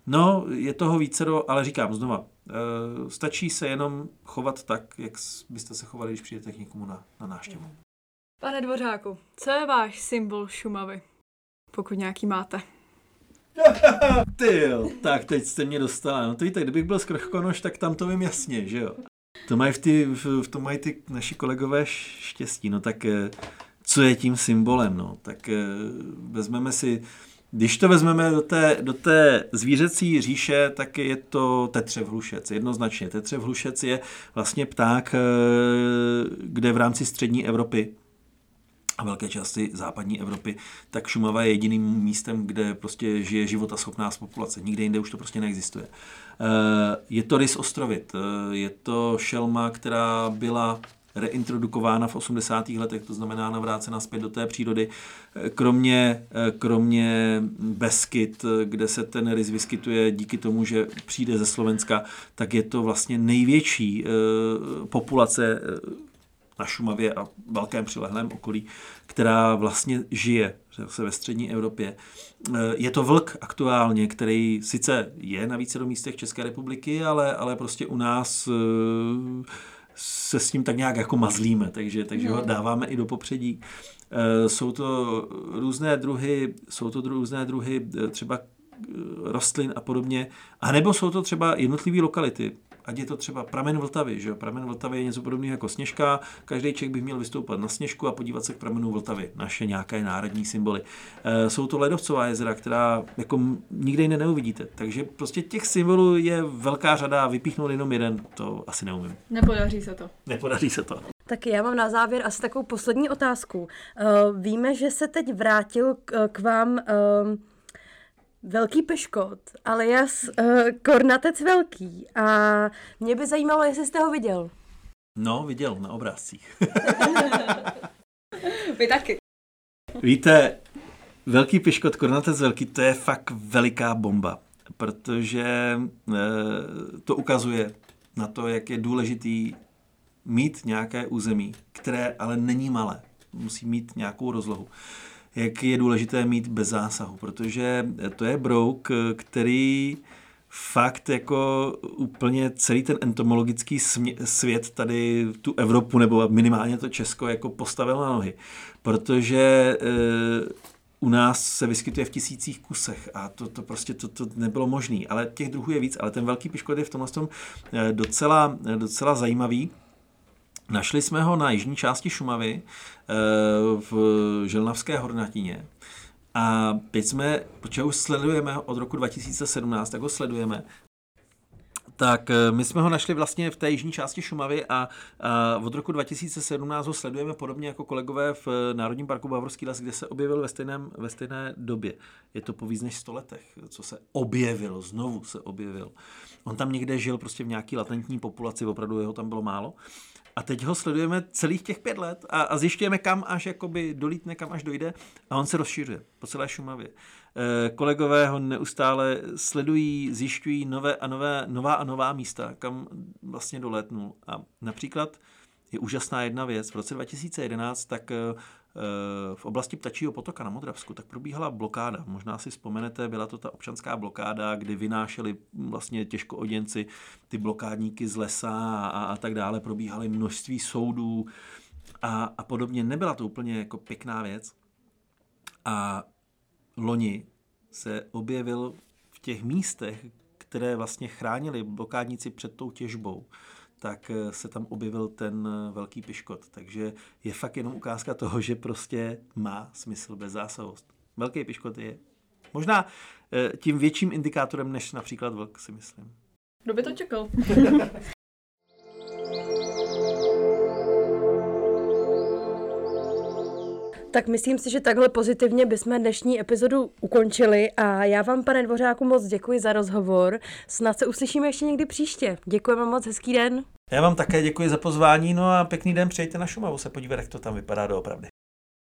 No, je toho vícero, ale říkám znova, e, stačí se jenom chovat tak, jak byste se chovali, když přijdete k někomu na, na návštěvu. Pane Dvořáku, co je váš symbol Šumavy? Pokud nějaký máte. Ty jo, tak teď jste mě dostala. No to víte, kdybych byl z tak tam to vím jasně, že jo. To mají v, ty, v, v tom mají ty naši kolegové štěstí, no tak eh, co je tím symbolem, no, tak eh, vezmeme si, když to vezmeme do té, do té zvířecí říše, tak je to tetřev hlušec, jednoznačně. Tetřev hlušec je vlastně pták, eh, kde v rámci střední Evropy a velké části západní Evropy, tak Šumava je jediným místem, kde prostě žije života schopná populace. Nikde jinde už to prostě neexistuje. Eh, je to rys ostrovit, eh, je to šelma, která byla reintrodukována v 80. letech, to znamená navrácena zpět do té přírody. Eh, kromě, kromě Beskyt, kde se ten rys vyskytuje díky tomu, že přijde ze Slovenska, tak je to vlastně největší populace na Šumavě a velkém přilehlém okolí, která vlastně žije se ve střední Evropě. Eh, je to vlk aktuálně, který sice je na více do místech České republiky, ale, ale prostě u nás eh, se s ním tak nějak jako mazlíme, takže, takže ho hmm. dáváme i do popředí. Eh, jsou to různé druhy, jsou to různé druhy třeba rostlin a podobně, a nebo jsou to třeba jednotlivé lokality ať je to třeba pramen Vltavy, že jo? Pramen Vltavy je něco podobného jako Sněžka, každý Čech by měl vystoupat na Sněžku a podívat se k pramenu Vltavy, naše nějaké národní symboly. E, jsou to ledovcová jezera, která jako nikde jiné neuvidíte, takže prostě těch symbolů je velká řada a vypíchnout jenom jeden, to asi neumím. Nepodaří se to. Nepodaří se to. Tak já mám na závěr asi takovou poslední otázku. Uh, víme, že se teď vrátil k, k vám uh, Velký peškot, alias uh, kornatec velký. A mě by zajímalo, jestli jste ho viděl. No, viděl na obrázcích. Vy taky. Víte, velký piškot, kornatec velký, to je fakt veliká bomba, protože e, to ukazuje na to, jak je důležitý mít nějaké území, které ale není malé. Musí mít nějakou rozlohu jak je důležité mít bez zásahu, protože to je brouk, který fakt jako úplně celý ten entomologický svět tady tu Evropu nebo minimálně to Česko jako postavil na nohy. Protože e, u nás se vyskytuje v tisících kusech a to, to prostě to, to nebylo možné. Ale těch druhů je víc, ale ten velký piškot je v tomhle tom eh, docela, docela zajímavý. Našli jsme ho na jižní části Šumavy eh, v Želnavské hornatině. A teď jsme, protože už sledujeme od roku 2017, tak ho sledujeme. Tak eh, my jsme ho našli vlastně v té jižní části Šumavy a, a od roku 2017 ho sledujeme podobně jako kolegové v Národním parku Bavorský les, kde se objevil ve, stejném, ve stejné době. Je to po víc než 100 letech, co se objevil, znovu se objevil. On tam někde žil prostě v nějaký latentní populaci, opravdu jeho tam bylo málo. A teď ho sledujeme celých těch pět let a, a zjišťujeme, kam až jakoby dolítne, kam až dojde a on se rozšiřuje po celé Šumavě. E, kolegové ho neustále sledují, zjišťují nové a nové, nová a nová místa, kam vlastně dolétnul. A například je úžasná jedna věc. V roce 2011 tak Eh, v oblasti Ptačího potoka na Modravsku, tak probíhala blokáda. Možná si vzpomenete, byla to ta občanská blokáda, kdy vynášeli vlastně těžkooděnci ty blokádníky z lesa a, a tak dále. Probíhaly množství soudů a, a podobně. Nebyla to úplně jako pěkná věc. A loni se objevil v těch místech, které vlastně chránili blokádníci před tou těžbou, tak eh, se tam objevil ten eh, velký piškot. Takže je fakt jenom ukázka toho, že prostě má smysl bezzásahovost. Velký piškot je možná eh, tím větším indikátorem než například vlk, si myslím. Kdo by to čekal? Tak myslím si, že takhle pozitivně bychom dnešní epizodu ukončili a já vám, pane Dvořáku, moc děkuji za rozhovor. Snad se uslyšíme ještě někdy příště. Děkujeme moc, hezký den. Já vám také děkuji za pozvání, no a pěkný den, přijďte na Šumavu se podívat, jak to tam vypadá doopravdy.